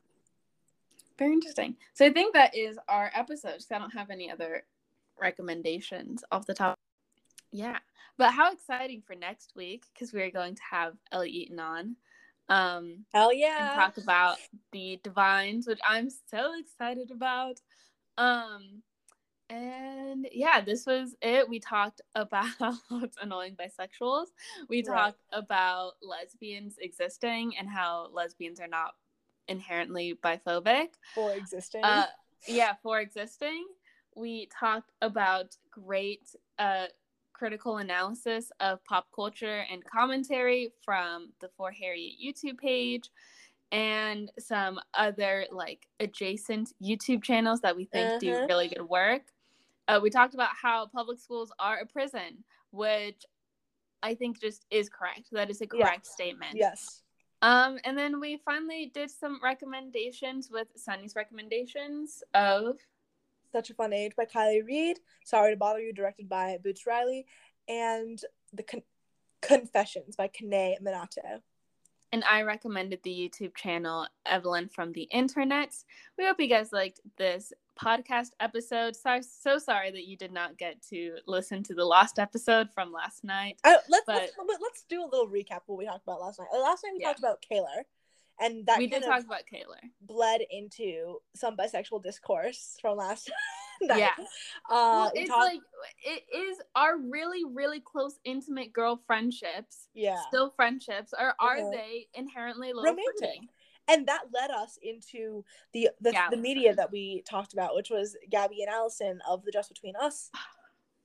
very interesting. So I think that is our episode. 'cause I don't have any other recommendations off the top. Yeah, but how exciting for next week because we're going to have Ellie Eaton on. Um, Hell and yeah. talk about the divines, which I'm so excited about. Um, and yeah, this was it. We talked about [laughs] annoying bisexuals. We Right. talked about lesbians existing and how lesbians are not inherently biphobic. For existing. Uh, yeah, for existing. We talked about great uh, critical analysis of pop culture and commentary from the For Harriet YouTube page and some other like adjacent YouTube channels that we think do Uh-huh. really good work. Uh, we talked about how public schools are a prison, which I think just is correct. That is a Yeah. correct statement. yes. Um, and then we finally did some recommendations with Sunny's recommendations of Such a Fun Age by Kiley Reid. Sorry to Bother You, directed by Boots Riley. And The Con- Confessions by Kanae Minato. and I recommended the YouTube channel Evelyn from the Internet. We hope you guys liked this podcast episode. So so sorry that you did not get to listen to the last episode from last night. Uh, let's, But- let's let's do a little recap of what we talked about last night. Last night we Yeah. talked about Kaylor, and that we did talk about Kaylor. bled into some bisexual discourse from last [laughs] night. Yeah. Uh, well, it's talked- like it is our really really close intimate girl friendships yeah, still friendships or are Mhm. they inherently romantic. flirting? and that led us into the the, the media that we talked about, which was Gabby and Allison of the Just Between Us [sighs] [sighs]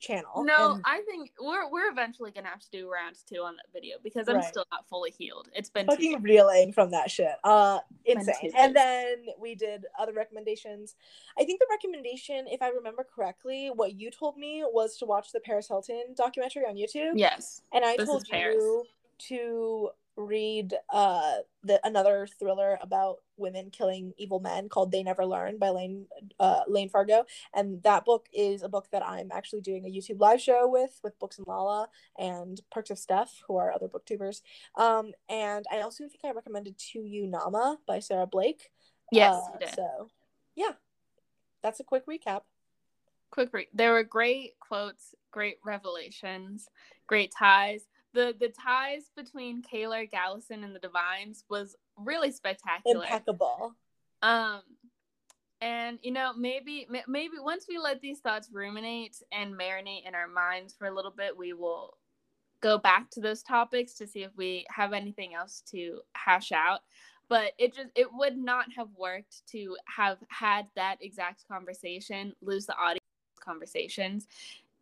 channel. No, and, I think we're we're eventually gonna have to do rounds two on that video because I'm Right. still not fully healed. It's been fucking reeling from that shit. Uh, insane. And then we did other recommendations. I think the recommendation, if I remember correctly, what you told me was to watch the Paris Hilton documentary on YouTube. yes. And I This told you to read uh the another thriller about women killing evil men called They Never Learn by Layne uh Layne Fargo. And that book is a book that I'm actually doing a YouTube live show with with Books and Lala and Perks of Steph, who are other booktubers. Um and I also think I recommended to you Naamah by Sarah Blake. Yes, Uh. So yeah. That's a quick recap. quick read. There were great quotes, great revelations, great ties. The the ties between Kaylor Gallison and the Divines was really spectacular. Impeccable. Um and you know maybe maybe once we let these thoughts ruminate and marinate in our minds for a little bit, we will go back to those topics to see if we have anything else to hash out but it just it would not have worked to have had that exact conversation lose the audio conversations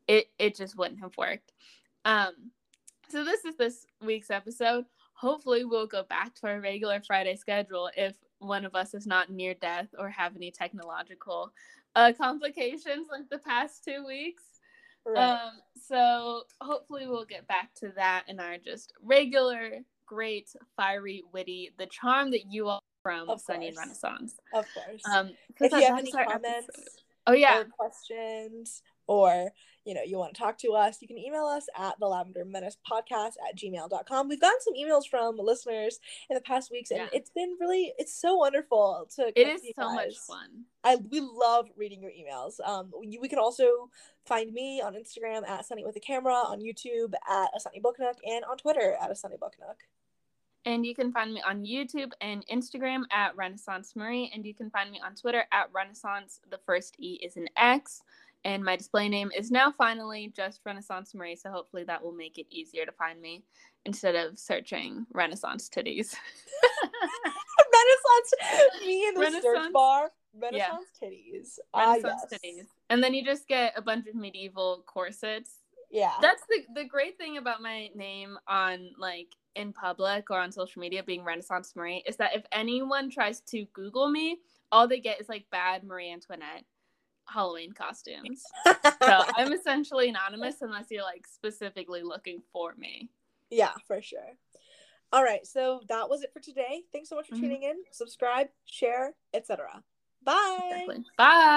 it it just wouldn't have worked um so this is this week's episode hopefully we'll go back to our regular friday schedule if one of us is not near death or have any technological uh complications like the past two weeks Right. um, so hopefully we'll get back to that in our just regular, great, fiery, witty, the charm that you all from Of Sunny and. Renaissance. of course. Um, if you have any comments episode. oh yeah, or questions or you know you want to talk to us you can email us at the lavender menace podcast at gmail.com we've gotten some emails from listeners in the past weeks and Yeah. it's been really it's so wonderful to it is so much fun. i we love reading your emails um you, we can also find me on instagram at sunny with a camera on youtube at a sunny book nook and on twitter at a sunny book nook And you can find me on YouTube and Instagram at Renaissance Marie, and you can find me on Twitter at Renaissance. The first E is an X, and my display name is now finally just Renaissance Marie. So hopefully that will make it easier to find me instead of searching Renaissance titties. [laughs] renaissance me in the search bar renaissance titties ah Renaissance yes titties, and then you just get a bunch of medieval corsets. yeah That's the the great thing about my name on like in public or on social media being Renaissance Marie is that if anyone tries to Google me, all they get is like bad Marie Antoinette Halloween costumes. [laughs] So I'm essentially anonymous unless you're like specifically looking for me. Yeah, for sure. All right, so that was it for today. Thanks so much for Mhm. tuning in. Subscribe, share, etc. Bye. Exactly. Bye.